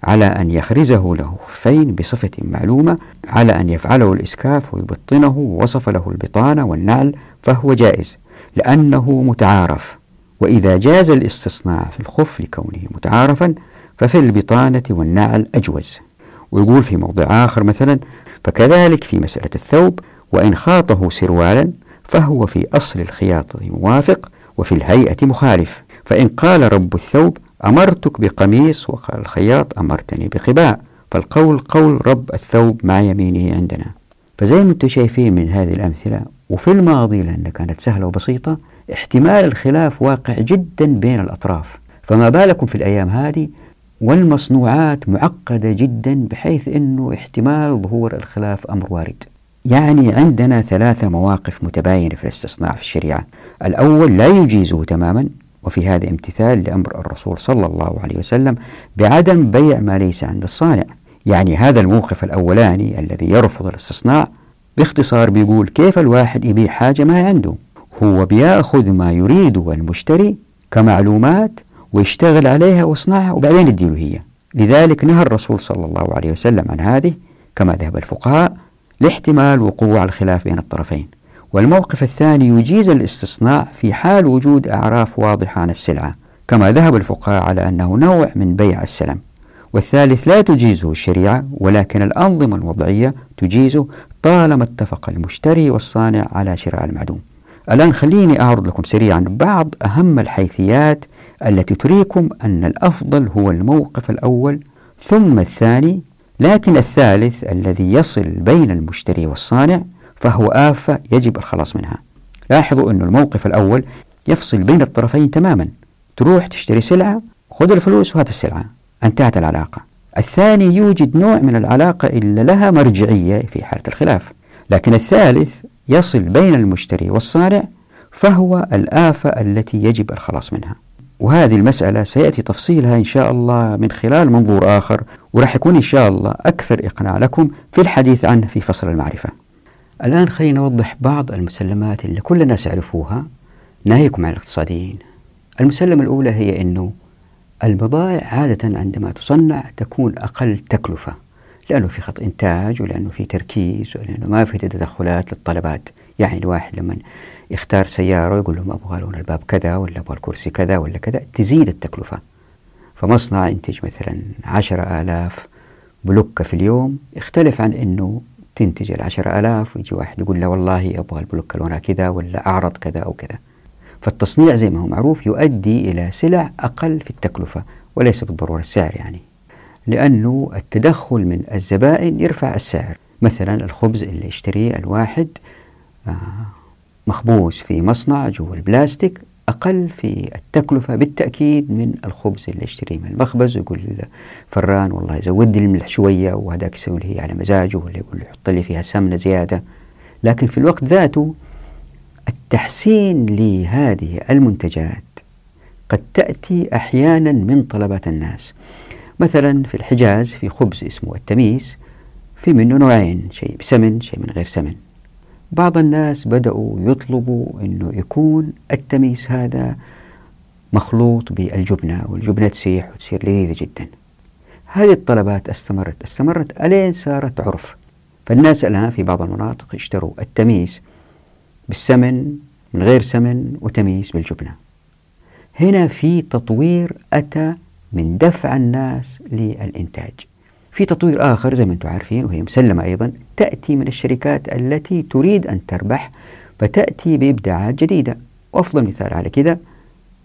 على أن يخرزه له خفين بصفة معلومة على أن يفعله الإسكاف ويبطنه ووصف له البطانة والنعل فهو جائز لأنه متعارف. وإذا جاز الاستصناع في الخف لكونه متعارفا ففي البطانة والنعل أجوز. ويقول في موضع آخر مثلا فكذلك في مسألة الثوب وإن خاطه سروالا فهو في أصل الخياطة موافق وفي الهيئة مخالف. فإن قال رب الثوب أمرتك بقميص وقال الخياط أمرتني بقباء. فالقول قول رب الثوب مع يمينه عندنا. فزي ما أنتم شايفين من هذه الأمثلة وفي الماضي لأنها كانت سهلة وبسيطة احتمال الخلاف واقع جدا بين الأطراف. فما بالكم في الأيام هذه؟ والمصنوعات معقدة جدا بحيث أنه احتمال ظهور الخلاف أمر وارد. يعني عندنا ثلاثة مواقف متباينة في الاستصناع في الشريعة. الأول لا يجيزه تماما وفي هذا امتثال لأمر الرسول صلى الله عليه وسلم بعدم بيع ما ليس عند الصانع. يعني هذا الموقف الأولاني الذي يرفض الاستصناع باختصار بيقول كيف الواحد يبيع حاجة ما عنده؟ هو بيأخذ ما يريده المشتري كمعلومات ويشتغل عليها ويصنعها وبعدين يديله هي. لذلك نهى الرسول صلى الله عليه وسلم عن هذه كما ذهب الفقهاء لاحتمال وقوع الخلاف بين الطرفين. والموقف الثاني يجيز الاستصناع في حال وجود أعراف واضحة عن السلعة كما ذهب الفقهاء على أنه نوع من بيع السلم. والثالث لا تجيزه الشريعة ولكن الأنظمة الوضعية تجيزه طالما اتفق المشتري والصانع على شراء المعدوم. الآن خليني أعرض لكم سريعا بعض أهم الحيثيات التي تريكم أن الأفضل هو الموقف الأول ثم الثاني لكن الثالث الذي يصل بين المشتري والصانع فهو آفة يجب الخلاص منها. لاحظوا أن الموقف الأول يفصل بين الطرفين تماما. تروح تشتري سلعة خذ الفلوس وهات السلعة. انتهت العلاقة. الثاني يوجد نوع من العلاقة إلا لها مرجعية في حالة الخلاف. لكن الثالث يصل بين المشتري والصانع فهو الآفة التي يجب الخلاص منها. وهذه المسألة سيأتي تفصيلها إن شاء الله من خلال منظور آخر وراح يكون إن شاء الله أكثر إقناع لكم في الحديث عنه في فصل المعرفة. الآن خلينا نوضح بعض المسلمات اللي كل الناس يعرفوها ناهيكم عن الاقتصاديين. المسلمة الأولى هي أنه البضائع عادة عندما تصنع تكون أقل تكلفة لأنه في خط إنتاج ولأنه في تركيز ولأنه ما في تدخلات للطلبات. يعني الواحد لما يختار سيارة يقول لهم أبغى لون الباب كذا ولا أبغى الكرسي كذا ولا كذا تزيد التكلفة. فمصنع ينتج مثلا عشرة آلاف بلوكة في اليوم يختلف عن أنه تنتج العشرة آلاف ويجي واحد يقول له والله أبغى البلوكة لونها كذا ولا أعرض كذا أو كذا. فالتصنيع زي ما هو معروف يؤدي إلى سلع أقل في التكلفة وليس بالضرورة السعر يعني لأنه التدخل من الزبائن يرفع السعر. مثلا الخبز اللي يشتريه الواحد آه، مخبوز في مصنع جوا البلاستيك أقل في التكلفة بالتأكيد من الخبز اللي يشتريه من المخبز. ويقول فران والله زود لي الملح شوية وهذاك يسوي لي على مزاجه ولا يقول حط لي فيها سمنة زيادة. لكن في الوقت ذاته التحسين لهذه المنتجات قد تأتي أحيانا من طلبات الناس. مثلا في الحجاز في خبز اسمه التميس في منه نوعين شيء بسمن شيء من غير سمن. بعض الناس بدأوا يطلبوا أنه يكون التميس هذا مخلوط بالجبنة والجبنة تسيح وتصير لذيذة جدا. هذه الطلبات استمرت استمرت ألين صارت عرف. فالناس الآن في بعض المناطق يشتروا التميس بالسمن من غير سمن وتميس بالجبنة. هنا في تطوير أتى من دفع الناس للإنتاج. في تطوير آخر زي ما أنتم عارفين وهي مسلمة أيضا تأتي من الشركات التي تريد أن تربح فتأتي بإبداعات جديدة. وأفضل مثال على كذا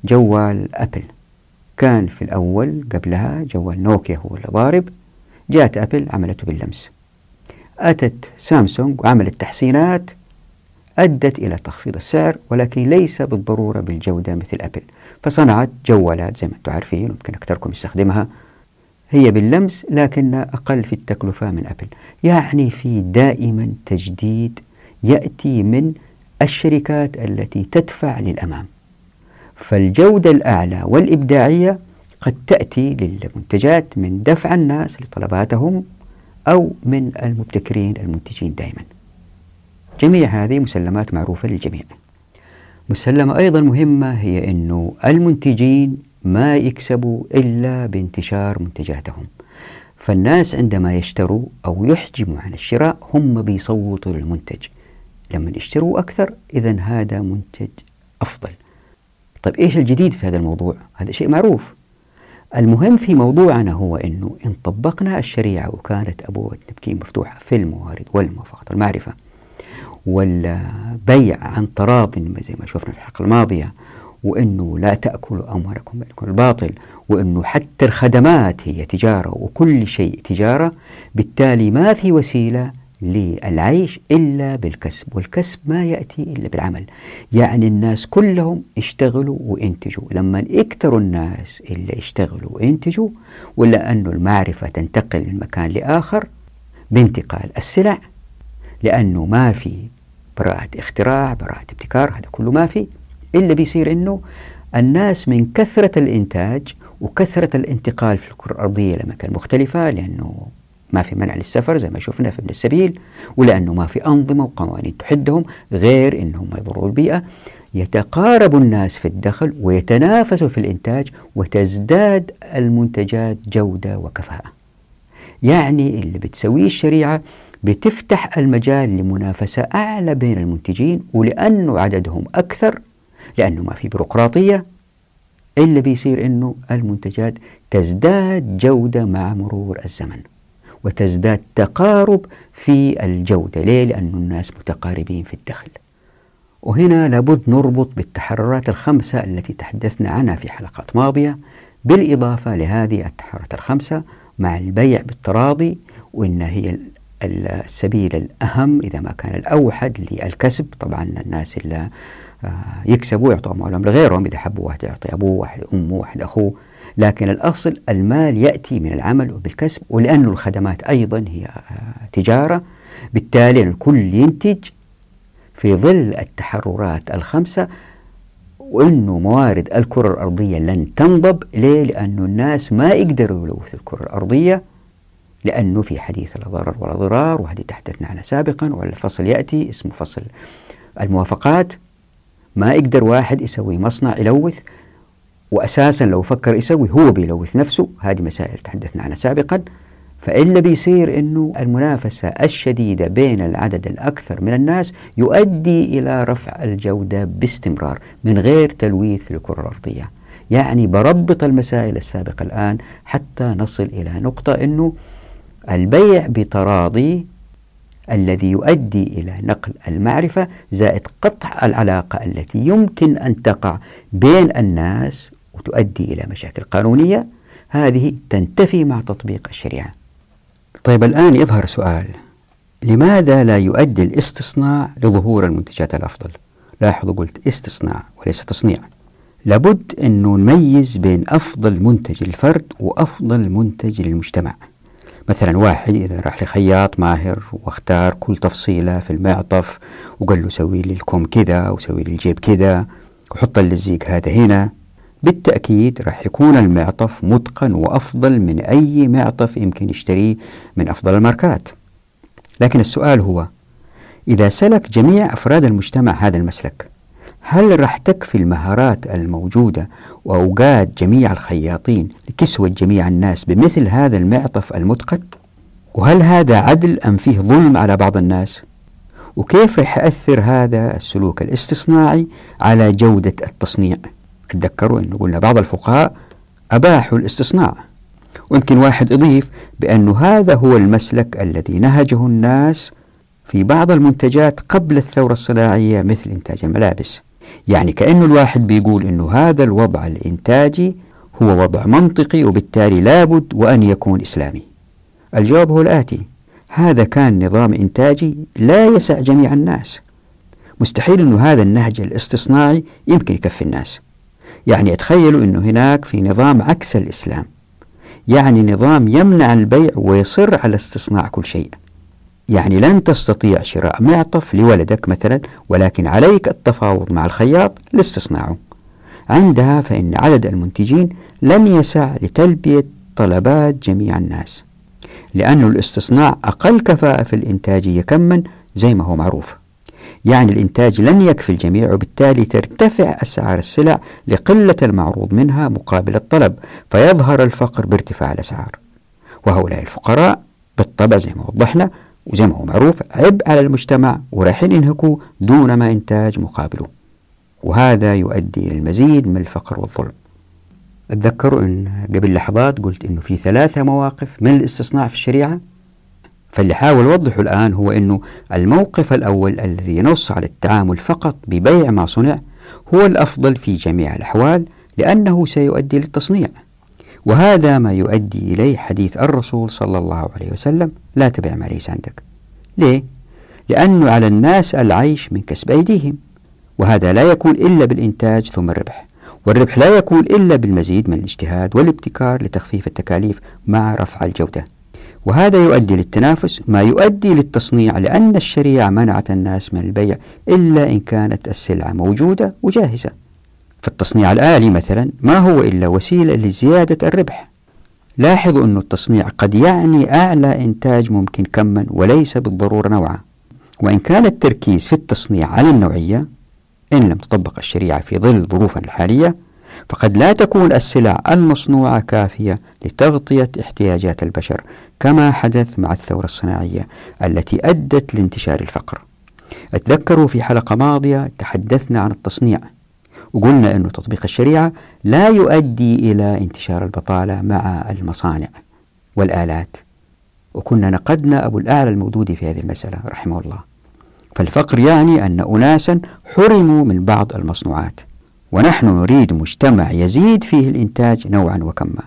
جوال أبل. كان في الأول قبلها جوال نوكيا هو اللي ضارب. جاءت أبل عملته باللمس. أتت سامسونج وعملت تحسينات أدت إلى تخفيض السعر ولكن ليس بالضرورة بالجودة مثل أبل. فصنعت جوالات زي ما أنتم عارفين ويمكن أكثركم يستخدمها. هي باللمس لكن أقل في التكلفة من أبل. يعني في دائما تجديد يأتي من الشركات التي تدفع للأمام. فالجودة الأعلى والإبداعية قد تأتي للمنتجات من دفع الناس لطلباتهم أو من المبتكرين المنتجين دائما. جميع هذه مسلمات معروفة للجميع. مسلمة أيضا مهمة هي أنه المنتجين ما يكسبوا إلا بانتشار منتجاتهم. فالناس عندما يشتروا أو يحجموا عن الشراء هم بيصوتوا للمنتج. لما يشتروا أكثر إذا هذا منتج أفضل. طيب إيش الجديد في هذا الموضوع؟ هذا شيء معروف. المهم في موضوعنا هو أنه إن طبقنا الشريعة وكانت أبواب التبكير مفتوحة في الموارد والموافقة المعرفة والبيع عن تراض زي ما شفنا في الحلقة الماضية وأنه لا تأكلوا أموالكم بينكم الباطل وأنه حتى الخدمات هي تجارة وكل شيء تجارة بالتالي ما في وسيلة للعيش إلا بالكسب والكسب ما يأتي إلا بالعمل. يعني الناس كلهم اشتغلوا وانتجوا. لما يكثروا الناس اللي اشتغلوا وانتجوا ولا أنه المعرفة تنتقل من مكان لآخر بانتقال السلع لأنه ما في براءة اختراع براءة ابتكار هذا كله ما في. إلا بيصير أنه الناس من كثرة الإنتاج وكثرة الانتقال في الكرة الأرضية لمكان مختلفة لأنه ما في منع للسفر زي ما شفنا في ابن السبيل ولأنه ما في أنظمة وقوانين تحدهم غير أنهم يضروا البيئة. يتقارب الناس في الدخل ويتنافسوا في الإنتاج وتزداد المنتجات جودة وكفاءة. يعني اللي بتسويه الشريعة بتفتح المجال لمنافسة أعلى بين المنتجين ولأنه عددهم أكثر لأنه ما في بيروقراطية إلا بيصير أنه المنتجات تزداد جودة مع مرور الزمن وتزداد تقارب في الجودة. ليه؟ لأن الناس متقاربين في الدخل. وهنا لابد نربط بالتحررات الخمسة التي تحدثنا عنها في حلقات ماضية بالإضافة لهذه التحررات الخمسة مع البيع بالتراضي وإن هي السبيل الأهم إذا ما كان الأوحد للكسب. طبعا الناس اللي يكسبوا يعطوا أموالهم لغيرهم إذا حبوا واحد يعطي أبوه واحد أمه واحد أخوه. لكن الأصل المال يأتي من العمل وبالكسب ولأن الخدمات أيضا هي آه، تجارة. بالتالي الكل ينتج في ظل التحررات الخمسة وأنه موارد الكرة الأرضية لن تنضب. ليه؟ لأنه الناس ما يقدروا يلوثوا الكرة الأرضية لأنه في حديث لا ضرر ولا ضرار وهذه تحدثنا عنها سابقا والفصل يأتي اسمه فصل الموافقات. ما يقدر واحد يسوي مصنع يلوث وأساسا لو فكر يسوي هو بيلوث نفسه هذه مسائل تحدثنا عنها سابقا. فإلا بيصير أنه المنافسة الشديدة بين العدد الأكثر من الناس يؤدي إلى رفع الجودة باستمرار من غير تلويث للكرة الأرضية. يعني بربط المسائل السابقة الآن حتى نصل إلى نقطة أنه البيع بتراضي الذي يؤدي إلى نقل المعرفة زائد قطع العلاقة التي يمكن أن تقع بين الناس وتؤدي إلى مشاكل قانونية. هذه تنتفي مع تطبيق الشريعة. طيب الآن يظهر سؤال. لماذا لا يؤدي الاستصناع لظهور المنتجات الأفضل؟ لاحظوا قلت استصناع وليس تصنيع. لابد أنه نميز بين أفضل منتج للفرد وأفضل منتج للمجتمع مثلا واحد إذا راح لخياط ماهر واختار كل تفصيلة في المعطف وقال له سوي لي الكم كذا وسوي لي الجيب كذا وحط اللزيق هذا هنا. بالتأكيد راح يكون المعطف متقن وأفضل من أي معطف يمكن يشتريه من أفضل الماركات. لكن السؤال هو إذا سلك جميع أفراد المجتمع هذا المسلك هل راح تكفي المهارات الموجودة وأوقات جميع الخياطين لكسوة جميع الناس بمثل هذا المعطف المتقن؟ وهل هذا عدل أم فيه ظلم على بعض الناس؟ وكيف راح يأثر هذا السلوك الاستصناعي على جودة التصنيع؟ تذكروا أنه قلنا بعض الفقهاء أباحوا الاستصناع ويمكن واحد يضيف بأن هذا هو المسلك الذي نهجه الناس في بعض المنتجات قبل الثورة الصناعية مثل إنتاج الملابس يعني كأنه الواحد بيقول أنه هذا الوضع الإنتاجي هو وضع منطقي وبالتالي لابد وأن يكون إسلامي. الجواب هو الآتي. هذا كان نظام إنتاجي لا يسع جميع الناس. مستحيل أنه هذا النهج الاستصناعي يمكن يكفي الناس. يعني تخيلوا أنه هناك في نظام عكس الإسلام. يعني نظام يمنع البيع ويصر على استصناع كل شيء. يعني لن تستطيع شراء معطف لولدك مثلا ولكن عليك التفاوض مع الخياط لاستصناعه. عندها فإن عدد المنتجين لن يسع لتلبية طلبات جميع الناس لأن الاستصناع أقل كفاءة في الإنتاجية كما زي ما هو معروف. يعني الإنتاج لن يكفي الجميع وبالتالي ترتفع أسعار السلع لقلة المعروض منها مقابل الطلب فيظهر الفقر بارتفاع الأسعار. وهؤلاء الفقراء بالطبع زي ما وضحنا وزي ما هو معروف عبء على المجتمع ورايحين ينهكوا دون ما إنتاج مقابله. وهذا يؤدي إلى المزيد من الفقر والظلم. أتذكروا أن قبل لحظات قلت أنه في ثلاثة مواقف من الاستصناع في الشريعة. فاللي حاول أوضحه الآن هو أنه الموقف الأول الذي ينص على التعامل فقط ببيع ما صنع هو الأفضل في جميع الأحوال لأنه سيؤدي للتصنيع. وهذا ما يؤدي إليه حديث الرسول صلى الله عليه وسلم لا تبع ما ليس عندك. ليه؟ لأنه على الناس العيش من كسب أيديهم وهذا لا يكون إلا بالإنتاج ثم الربح والربح لا يكون إلا بالمزيد من الاجتهاد والابتكار لتخفيف التكاليف مع رفع الجودة. وهذا يؤدي للتنافس ما يؤدي للتصنيع لأن الشريعة منعت الناس من البيع إلا إن كانت السلعة موجودة وجاهزة. فالتصنيع الآلي مثلا ما هو إلا وسيلة لزيادة الربح. لاحظوا أن التصنيع قد يعني أعلى إنتاج ممكن كما وليس بالضرورة نوعا. وإن كان التركيز في التصنيع على النوعية إن لم تطبق الشريعة في ظل ظروفنا الحالية فقد لا تكون السلع المصنوعة كافية لتغطية احتياجات البشر كما حدث مع الثورة الصناعية التي أدت لانتشار الفقر. أتذكروا في حلقة ماضية تحدثنا عن التصنيع. وقلنا أن تطبيق الشريعة لا يؤدي إلى انتشار البطالة مع المصانع والآلات. وكنا نقدنا أبو الأعلى المودودي في هذه المسألة رحمه الله. فالفقر يعني أن أناسا حرموا من بعض المصنوعات ونحن نريد مجتمع يزيد فيه الإنتاج نوعا وكما.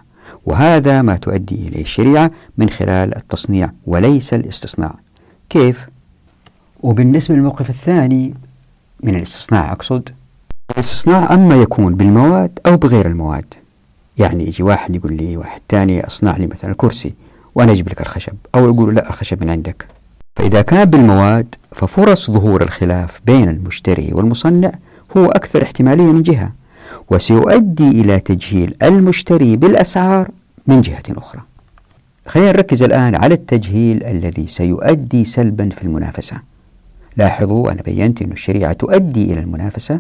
وهذا ما تؤدي إليه الشريعة من خلال التصنيع وليس الاستصناع. كيف؟ وبالنسبة للموقف الثاني من الاستصناع أقصد الاستصناع أما يكون بالمواد أو بغير المواد. يعني يجي واحد يقول لي واحد ثاني أصنع لي مثلا كرسي وأنا أجيب لك الخشب أو يقول لا الخشب من عندك. فإذا كان بالمواد ففرص ظهور الخلاف بين المشتري والمصنع هو أكثر احتمالية من جهة وسيؤدي إلى تجهيل المشتري بالأسعار من جهة أخرى. خلينا نركز الآن على التجهيل الذي سيؤدي سلبا في المنافسة. لاحظوا أنا بينت أن الشريعة تؤدي إلى المنافسة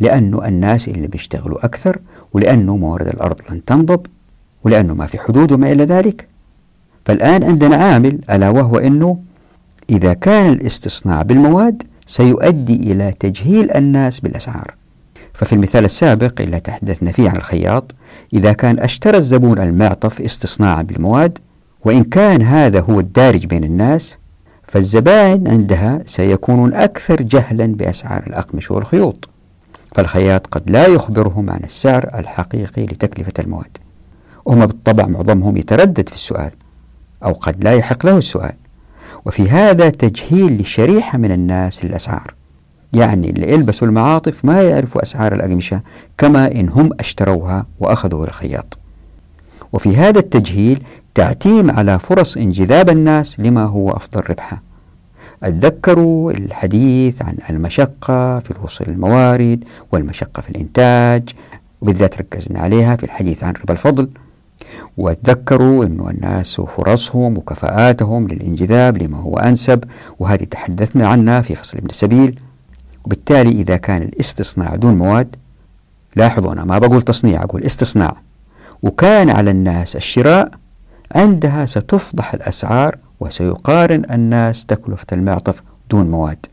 لأنه الناس اللي بيشتغلوا أكثر ولأنه موارد الأرض لن تنضب ولأنه ما في حدود وما إلى ذلك. فالآن عندنا عامل ألا وهو أنه إذا كان الاستصناع بالمواد سيؤدي إلى تجهيل الناس بالأسعار. ففي المثال السابق اللي تحدثنا فيه عن الخياط إذا كان أشترى الزبون المعطف استصناعا بالمواد وإن كان هذا هو الدارج بين الناس فالزبائن عندها سيكونون أكثر جهلا بأسعار الأقمش والخيوط. فالخياط قد لا يخبرهم عن السعر الحقيقي لتكلفة المواد. وهم بالطبع معظمهم يتردد في السؤال أو قد لا يحق له السؤال. وفي هذا تجهيل لشريحة من الناس للأسعار. يعني اللي يلبسوا المعاطف ما يعرفوا أسعار الأقمشة كما إن هم أشتروها وأخذوا الخياط. وفي هذا التجهيل تعتيم على فرص انجذاب الناس لما هو أفضل ربحا اتذكروا الحديث عن المشقة في الوصول للموارد والمشقة في الإنتاج وبالذات ركزنا عليها في الحديث عن ربا الفضل. وتذكروا أن الناس وفرصهم وكفاءاتهم للإنجذاب لما هو أنسب وهذه تحدثنا عنها في فصل ابن السبيل. وبالتالي إذا كان الاستصناع دون مواد لاحظوا أنا ما بقول تصنيع أقول استصناع. وكان على الناس الشراء عندها ستفضح الأسعار وسيقارن الناس تكلفة المعطف دون مواد.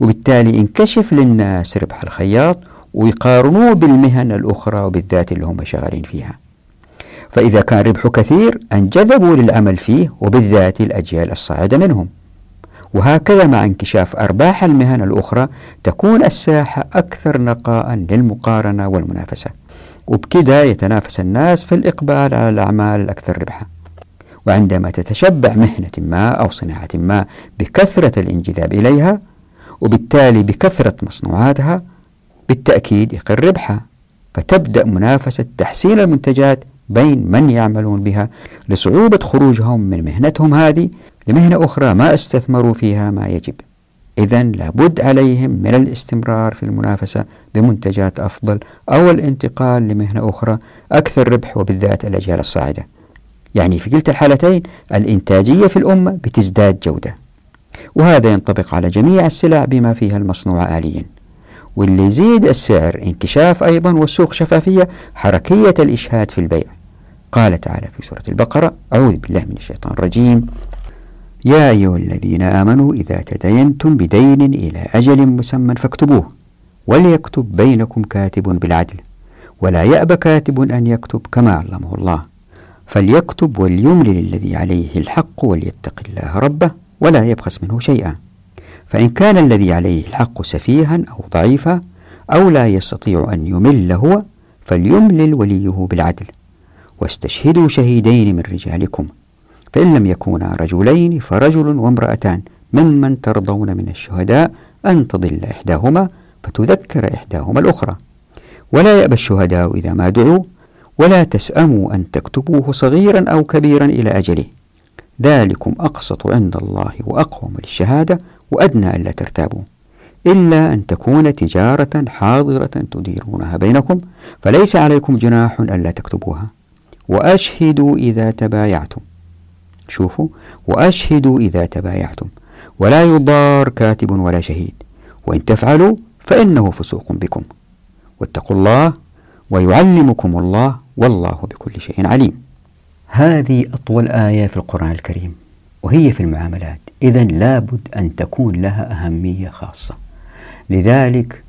وبالتالي ينكشف للناس ربح الخياط ويقارنوه بالمهن الأخرى وبالذات اللي هم شغالين فيها. فإذا كان ربحه كثير أنجذبوا للعمل فيه وبالذات الأجيال الصاعدة منهم. وهكذا مع انكشاف أرباح المهن الأخرى تكون الساحة أكثر نقاء للمقارنة والمنافسة. وبكذا يتنافس الناس في الإقبال على الأعمال الأكثر ربحا. وعندما تتشبع مهنة ما أو صناعة ما بكثرة الانجذاب إليها وبالتالي بكثرة مصنوعاتها بالتأكيد يقل ربحها فتبدأ منافسة تحسين المنتجات بين من يعملون بها لصعوبة خروجهم من مهنتهم هذه لمهنة أخرى ما استثمروا فيها ما يجب. إذا لابد عليهم من الاستمرار في المنافسة بمنتجات أفضل أو الانتقال لمهنة أخرى أكثر ربح وبالذات الأجيال الصاعدة. يعني في كلتا الحالتين الإنتاجية في الأمة بتزداد جودة. وهذا ينطبق على جميع السلع بما فيها المصنوعة آليا. واللي يزيد السعر انكشاف أيضا والسوق شفافية حركية الإشهاد في البيع. قال تعالى في سورة البقرة أعوذ بالله من الشيطان الرجيم. يا أيها الذين آمنوا إذا تدينتم بدين إلى أجل مسمى فاكتبوه. وليكتب بينكم كاتب بالعدل. ولا يأب كاتب أن يكتب كما علمه الله. فليكتب وليملل الذي عليه الحق وليتق الله ربه ولا يبخس منه شيئا. فإن كان الذي عليه الحق سفيها أو ضعيفا أو لا يستطيع أن يمل هو فليملل وليه بالعدل. واستشهدوا شهيدين من رجالكم. فإن لم يكونا رجلين فرجل وامرأتان. ممن ترضون من الشهداء أن تضل إحداهما فتذكر إحداهما الأخرى. ولا يأبى الشهداء إذا ما دعوا ولا تسأموا أن تكتبوه صغيرا أو كبيرا إلى أجله. ذلكم أقسط عند الله وأقوم للشهادة وأدنى ألا ترتابوا. إلا أن تكون تجارة حاضرة تديرونها بينكم فليس عليكم جناح ألا تكتبوها. وأشهدوا إذا تبايعتم. شوفوا وأشهدوا إذا تبايعتم. ولا يضار كاتب ولا شهيد. وإن تفعلوا فإنه فسوق بكم. واتقوا الله ويعلمكم الله والله بكل شيء عليم. هذه أطول آية في القرآن الكريم وهي في المعاملات. إذا لابد أن تكون لها أهمية خاصة. لذلك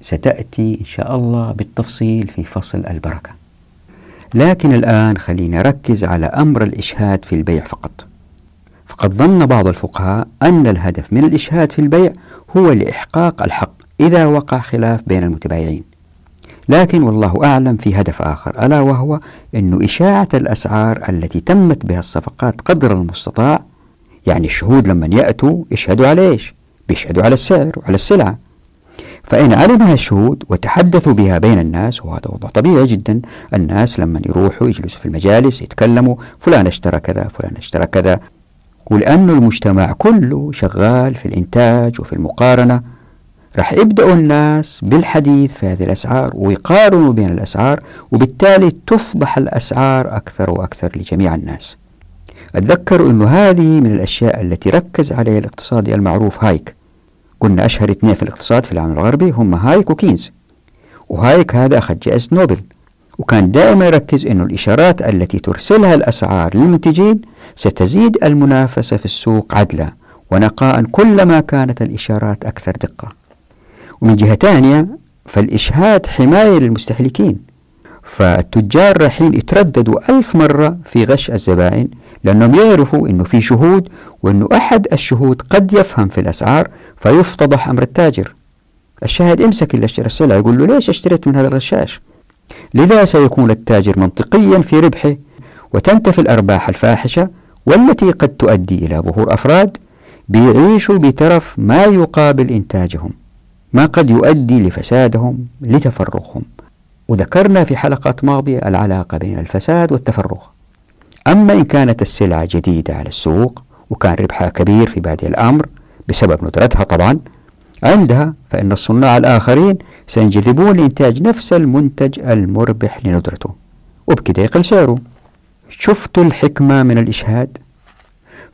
ستأتي إن شاء الله بالتفصيل في فصل البركة. لكن الآن خلينا نركز على أمر الإشهاد في البيع فقط. فقد ظن بعض الفقهاء أن الهدف من الإشهاد في البيع هو لإحقاق الحق إذا وقع خلاف بين المتبايعين. لكن والله أعلم في هدف آخر ألا وهو أن إشاعة الأسعار التي تمت بها الصفقات قدر المستطاع يعني الشهود لما يأتوا يشهدوا على إيش؟ بيشهدوا على السعر وعلى السلعة. فإن علمها الشهود وتحدثوا بها بين الناس وهذا وضع طبيعي جدا الناس لما يروحوا يجلسوا في المجالس يتكلموا فلان اشترى كذا فلان اشترى كذا. ولأنه المجتمع كله شغال في الإنتاج وفي المقارنة. راح يبدأوا الناس بالحديث في هذه الأسعار ويقارنوا بين الأسعار وبالتالي تفضح الأسعار أكثر وأكثر لجميع الناس. أتذكر أنه هذه من الأشياء التي ركز عليها الاقتصادي المعروف هايك. قلنا أشهر اثنين في الاقتصاد في العالم الغربي هم هايك وكينز. وهايك هذا أخذ جائزة نوبل. وكان دائما يركز أن الإشارات التي ترسلها الأسعار للمنتجين ستزيد المنافسة في السوق عدلا ونقاء كلما كانت الإشارات أكثر دقة. ومن جهة ثانية فالإشهاد حماية للمستهلكين. فالتجار رايحين يترددوا ألف مرة في غش الزبائن لأنهم يعرفوا أنه في شهود وأنه أحد الشهود قد يفهم في الأسعار فيفتضح أمر التاجر. الشاهد امسك اللي اشترى السلعة يقول له ليش اشتريت من هذا الغشاش؟ لذا سيكون التاجر منطقيا في ربحه وتنتفي الأرباح الفاحشة والتي قد تؤدي إلى ظهور أفراد بيعيشوا بترف ما يقابل إنتاجهم. ما قد يؤدي لفسادهم لتفرغهم وذكرنا في حلقات ماضية العلاقة بين الفساد والتفرغ أما إن كانت السلعة جديدة على السوق وكان ربحها كبير في بادئ الأمر بسبب ندرتها طبعا عندها فإن الصناع الآخرين سينجذبون لإنتاج نفس المنتج المربح لندرته. وبكده يقل سعره. شفتوا الحكمة من الإشهاد؟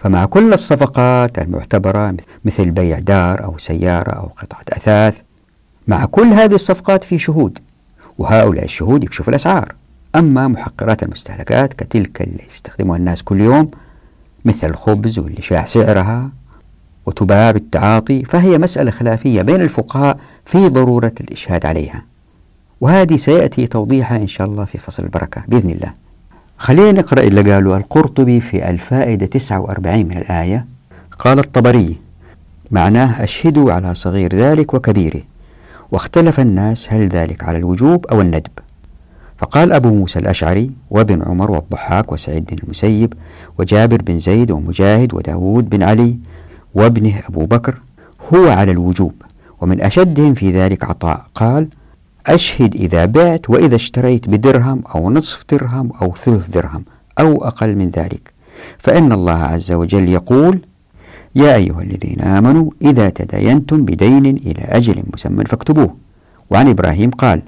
فمع كل الصفقات المعتبرة مثل بيع دار أو سيارة أو قطعة أثاث مع كل هذه الصفقات في شهود وهؤلاء الشهود يكشفوا الأسعار. أما محقرات المستهلكات كتلك اللي يستخدمها الناس كل يوم مثل الخبز واللي شاع سعرها وتباع بالتعاطي فهي مسألة خلافية بين الفقهاء في ضرورة الإشهاد عليها. وهذه سيأتي توضيحها إن شاء الله في فصل البركة بإذن الله. خلينا نقرأ اللي قاله القرطبي في الفائدة 49 من الآية. قال الطبري معناه أشهدوا على صغير ذلك وكبيره واختلف الناس هل ذلك على الوجوب أو الندب. فقال أبو موسى الأشعري وابن عمر والضحاك وسعيد بن المسيب وجابر بن زيد ومجاهد وداود بن علي وابنه أبو بكر هو على الوجوب ومن أشدهم في ذلك عطاء. قال أشهد إذا بعت وإذا اشتريت بدرهم أو نصف درهم أو ثلث درهم أو أقل من ذلك. فإن الله عز وجل يقول يا أيها الذين آمنوا إذا تداينتم بدين إلى أجل مسمى فاكتبوه. وعن إبراهيم قال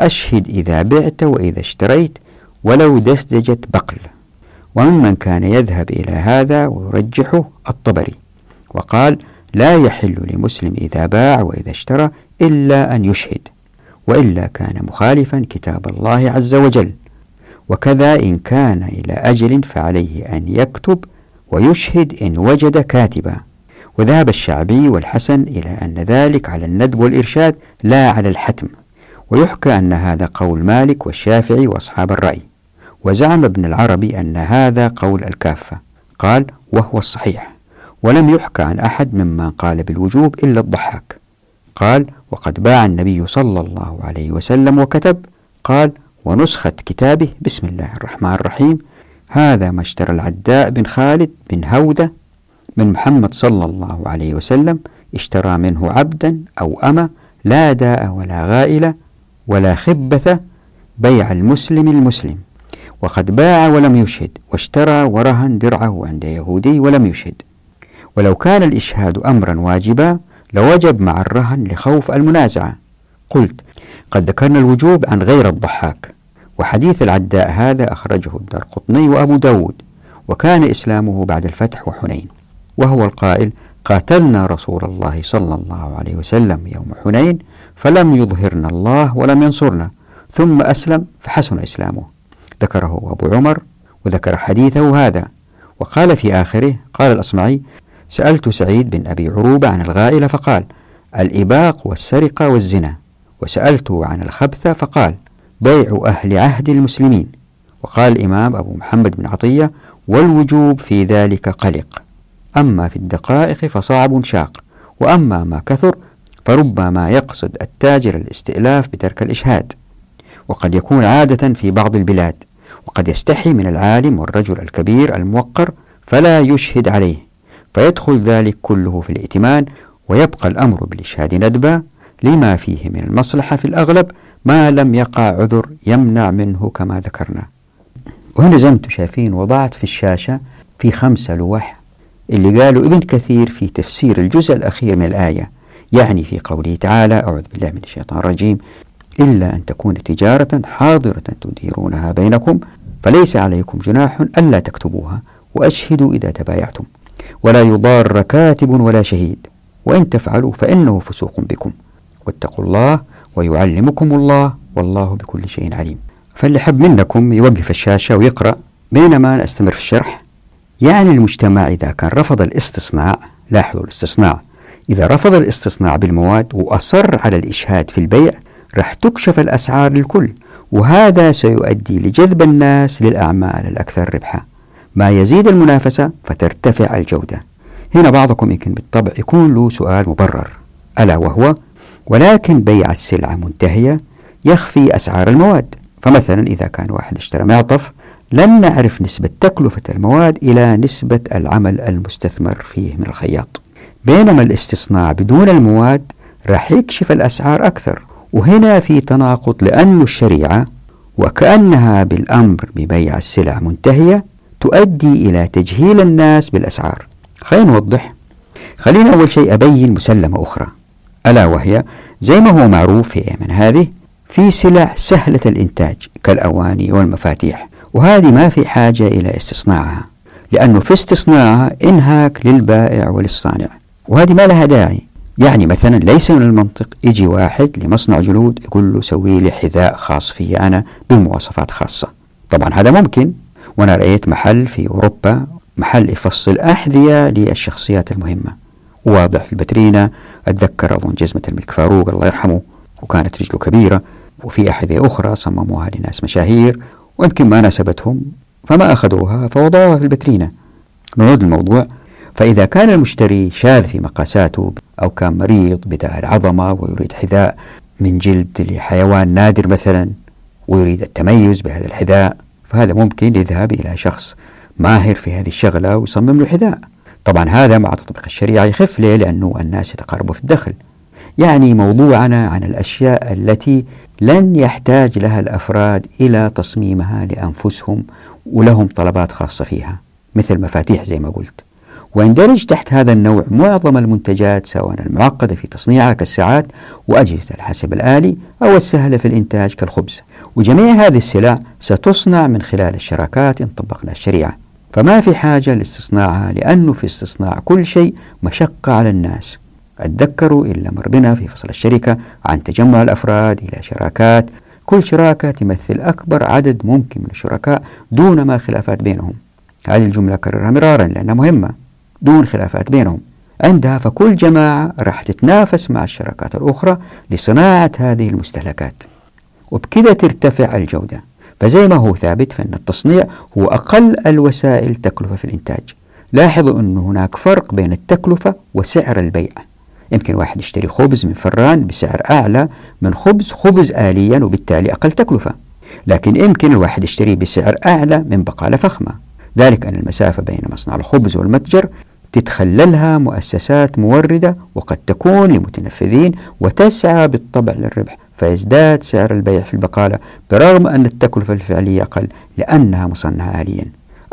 أشهد إذا بعت وإذا اشتريت ولو دسدجة بقل. وممن كان يذهب إلى هذا ويرجحه الطبري. وقال لا يحل لمسلم إذا باع وإذا اشترى إلا أن يشهد. وإلا كان مخالفا كتاب الله عز وجل. وكذا إن كان إلى أجل فعليه أن يكتب ويشهد إن وجد كاتبا. وذهب الشعبي والحسن إلى أن ذلك على الندب والإرشاد لا على الحتم. ويحكى أن هذا قول مالك والشافعي وأصحاب الرأي. وزعم ابن العربي أن هذا قول الكافة. قال وهو الصحيح. ولم يحكى عن أحد ممن قال بالوجوب إلا الضحاك. قال وقد باع النبي صلى الله عليه وسلم وكتب. قال ونسخة كتابه. بسم الله الرحمن الرحيم. هذا ما اشترى العداء بن خالد بن هوذة من محمد صلى الله عليه وسلم. اشترى منه عبدا أو أما لا داء ولا غائلة ولا خبثة بيع المسلم المسلم. وقد باع ولم يشهد واشترى ورهن درعه عند يهودي ولم يشهد. ولو كان الإشهاد أمرا واجبا لوجب مع الرهن لخوف المنازعة. قلت قد ذكرنا الوجوب عن غير الضحاك. وحديث العداء هذا أخرجه الدار قطني وأبو داود وكان إسلامه بعد الفتح وحنين. وهو القائل قاتلنا رسول الله صلى الله عليه وسلم يوم حنين فلم يظهرنا الله ولم ينصرنا. ثم أسلم فحسن إسلامه. ذكره أبو عمر وذكر حديثه هذا. وقال في آخره قال الأصمعي سألت سعيد بن أبي عروبة عن الغائلة فقال الإباق والسرقة والزنا. وسألته عن الخبثة فقال بيع أهل عهد المسلمين. وقال الإمام أبو محمد بن عطية والوجوب في ذلك قلق. أما في الدقائق فصعب شاق. وأما ما كثر فربما يقصد التاجر الاستئلاف بترك الإشهاد. وقد يكون عادة في بعض البلاد. وقد يستحي من العالم والرجل الكبير الموقر فلا يشهد عليه. فيدخل ذلك كله في الائتمان ويبقى الأمر بالإشهاد ندبا لما فيه من المصلحة في الأغلب ما لم يقع عذر يمنع منه كما ذكرنا. وهنا زي ما شايفين وضعت في الشاشة في خمسة لوح اللي قالوا ابن كثير في تفسير الجزء الأخير من الآية يعني في قوله تعالى أعوذ بالله من الشيطان الرجيم إلا أن تكون تجارة حاضرة تديرونها بينكم فليس عليكم جناح ألا تكتبوها وأشهدوا إذا تبايعتم. ولا يضار كاتب ولا شهيد. وإن تفعلوا فإنه فسوق بكم. واتقوا الله ويعلمكم الله والله بكل شيء عليم. فاللي حب منكم يوقف الشاشة ويقرأ بينما نستمر في الشرح. يعني المجتمع إذا كان رفض الاستصناع لاحظوا الاستصناع إذا رفض الاستصناع بالمواد وأصر على الإشهاد في البيع راح تكشف الأسعار للكل. وهذا سيؤدي لجذب الناس للأعمال الأكثر ربحا. ما يزيد المنافسة فترتفع الجودة. هنا بعضكم يمكن بالطبع يكون له سؤال مبرر. ألا وهو؟ ولكن بيع السلعة منتهية يخفي أسعار المواد. فمثلا إذا كان واحد اشترى معطف لن نعرف نسبة تكلفة المواد إلى نسبة العمل المستثمر فيه من الخياط. بينما الاستصناع بدون المواد راح يكشف الأسعار أكثر. وهنا في تناقض لأن الشريعة وكأنها بالأمر ببيع السلع منتهية تؤدي إلى تجهيل الناس بالأسعار. خلينا نوضح. خلينا أول شيء أبين مسلمة أخرى. ألا وهي زي ما هو معروف في أيام هذه في سلع سهلة الإنتاج كالأواني والمفاتيح وهذه ما في حاجة إلى استصناعها لأنه في استصناعها إنهاك للبائع وللصانع وهذه ما لها داعي. يعني مثلا ليس من المنطق يجي واحد لمصنع جلود يقول له سوي لي حذاء خاص في أنا بمواصفات خاصة. طبعا هذا ممكن وأنا رأيت محل في أوروبا محل يفصل أحذية للشخصيات المهمة. واضح في البترينة أتذكر أظن جزمة الملك فاروق الله يرحمه وكانت رجله كبيرة وفي أحذية أخرى صمموها لناس مشاهير ويمكن ما ناسبتهم فما أخذوها فوضعوها في البترينة نعود الموضوع فإذا كان المشتري شاذ في مقاساته أو كان مريض بداء العظمة ويريد حذاء من جلد لحيوان نادر مثلا ويريد التميز بهذا الحذاء فهذا ممكن يذهب إلى شخص ماهر في هذه الشغلة ويصمم له حذاء. طبعا هذا مع تطبيق الشريعة يخف ليه لأنه الناس يتقاربوا في الدخل. يعني موضوعنا عن الأشياء التي لن يحتاج لها الأفراد إلى تصميمها لأنفسهم ولهم طلبات خاصة فيها مثل مفاتيح زي ما قلت. ويندرج تحت هذا النوع معظم المنتجات سواء المعقدة في تصنيعها كالساعات وأجهزة الحاسب الآلي أو السهلة في الإنتاج كالخبز. وجميع هذه السلع ستصنع من خلال الشراكات إن طبقنا الشريعة. فما في حاجة لاستصناعها لأنه في استصناع كل شيء مشقة على الناس. أتذكروا إلا مر بنا في فصل الشركة عن تجمع الأفراد إلى شراكات. كل شراكة تمثل أكبر عدد ممكن من الشركاء دون ما خلافات بينهم. هذه الجملة كررها مرارا لأنها مهمة. دون خلافات بينهم. عندها فكل جماعة راح تتنافس مع الشراكات الأخرى لصناعة هذه المستهلكات. وبكذا ترتفع الجودة. فزي ما هو ثابت فإن التصنيع هو أقل الوسائل تكلفة في الإنتاج. لاحظوا أن هناك فرق بين التكلفة وسعر البيع. يمكن واحد يشتري خبز من فران بسعر أعلى من خبز خبز آليا وبالتالي أقل تكلفة. لكن يمكن الواحد يشتريه بسعر أعلى من بقالة فخمة. ذلك أن المسافة بين مصنع الخبز والمتجر تتخللها مؤسسات موردة وقد تكون لمتنفذين وتسعى بالطبع للربح فيزداد سعر البيع في البقالة برغم أن التكلفة الفعلية أقل لأنها مصنعة آليا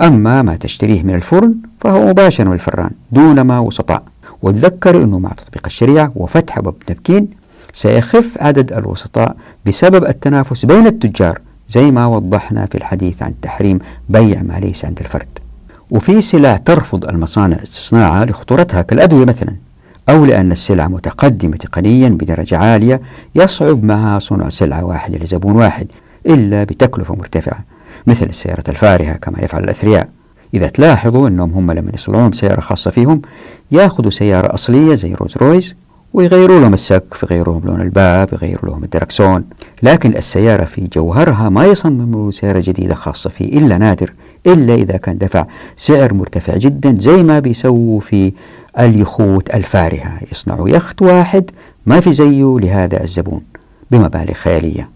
أما ما تشتريه من الفرن فهو مباشر من الفران دون ما وسطاء وتذكر أنه مع تطبيق الشريعة وفتح باب تمكين سيخف عدد الوسطاء بسبب التنافس بين التجار زي ما وضحنا في الحديث عن تحريم بيع ما ليس عند الفرد. وفي سلع ترفض المصانع استصناعها لخطورتها كالأدوية مثلا أو لأن السلعة متقدمة تقنيا بدرجة عالية يصعب معها صنع سلعة واحدة لزبون واحد إلا بتكلفة مرتفعة مثل السيارة الفارهة كما يفعل الأثرياء. إذا تلاحظوا أنهم هم لما يصنعون سيارة خاصة فيهم يأخذوا سيارة أصلية زي روز رويز ويغيروا لهم السقف يغيروا لهم لون الباب يغيروا لهم الدركسون لكن السيارة في جوهرها ما يصمموا سيارة جديدة خاصة فيه إلا نادر. إلا إذا كان دفع سعر مرتفع جدا زي ما بيسووا في اليخوت الفارهة. يصنعوا يخت واحد ما في زيه لهذا الزبون بمبالغ خيالية.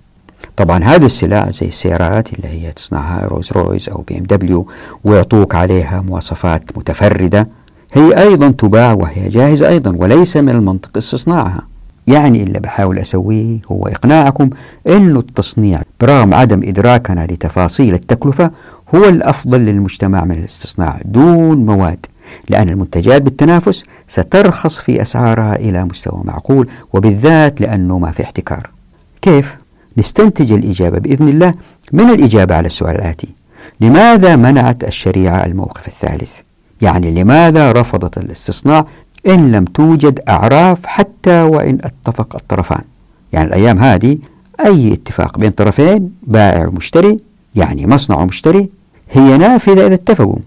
طبعا هذه السلع زي السيارات اللي هي تصنعها رولز رويس أو بي إم دبليو ويعطوك عليها مواصفات متفردة. هي أيضا تباع وهي جاهزة أيضا وليس من المنطق استصناعها. يعني اللي بحاول أسويه هو إقناعكم أن التصنيع برغم عدم إدراكنا لتفاصيل التكلفة هو الأفضل للمجتمع من الاستصناع دون مواد لأن المنتجات بالتنافس سترخص في أسعارها إلى مستوى معقول وبالذات لأنه ما في احتكار كيف؟ نستنتج الإجابة بإذن الله من الإجابة على السؤال الآتي لماذا منعت الشريعة الموقف الثالث؟ يعني لماذا رفضت الاستصناع إن لم توجد أعراف حتى وإن اتفق الطرفان. يعني الأيام هذه أي اتفاق بين طرفين بائع ومشتري يعني مصنع ومشتري هي نافذة إذا اتفقوا.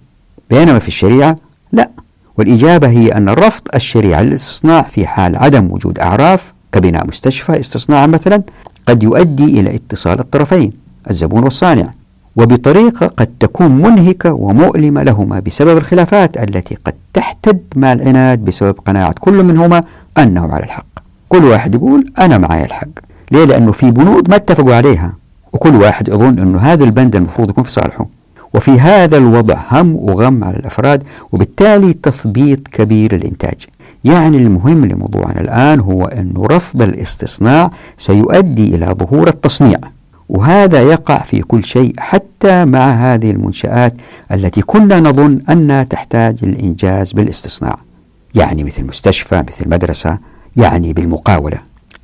بينما في الشريعة لا. والإجابة هي أن رفض الشريعة للاستصناع في حال عدم وجود أعراف كبناء مستشفى استصناعا مثلا قد يؤدي إلى اتصال الطرفين الزبون والصانع. وبطريقة قد تكون منهكة ومؤلمة لهما بسبب الخلافات التي قد تحتد مع العناد بسبب قناعة كل منهما أنه على الحق. كل واحد يقول أنا معي الحق. ليه؟ لأنه في بنود ما اتفقوا عليها. وكل واحد يظن أنه هذا البند المفروض يكون في صالحه. وفي هذا الوضع هم وغم على الأفراد وبالتالي تثبيط كبير للإنتاج يعني المهم لموضوعنا الآن هو أن رفض الاستصناع سيؤدي إلى ظهور التصنيع. وهذا يقع في كل شيء حتى مع هذه المنشآت التي كنا نظن أنها تحتاج للإنجاز بالاستصناع. يعني مثل مستشفى مثل مدرسة يعني بالمقاولة.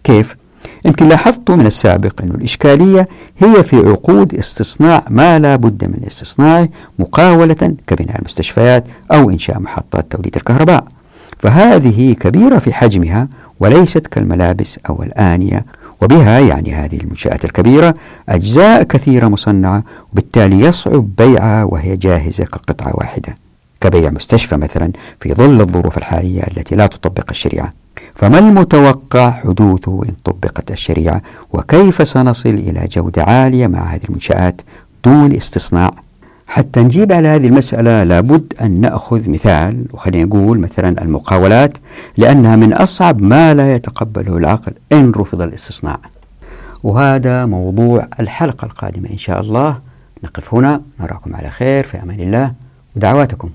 كيف؟ يمكن لاحظت من السابق أن الإشكالية هي في عقود استصناع ما لا بد من استصناعه مقاولة كبناء المستشفيات أو إنشاء محطات توليد الكهرباء. فهذه كبيرة في حجمها وليست كالملابس أو الآنية وبها يعني هذه المنشآت الكبيرة أجزاء كثيرة مصنعة وبالتالي يصعب بيعها وهي جاهزة كقطعة واحدة كبيع مستشفى مثلا في ظل الظروف الحالية التي لا تطبق الشريعة. فما المتوقع حدوثه إن طبقت الشريعة؟ وكيف سنصل إلى جودة عالية مع هذه المنشآت دون استصناع؟ حتى نجيب على هذه المسألة لابد أن نأخذ مثال وخلينا نقول مثلا المقاولات لأنها من أصعب ما لا يتقبله العقل إن رفض الاستصناع. وهذا موضوع الحلقة القادمة إن شاء الله. نقف هنا نراكم على خير في أمان الله ودعواتكم.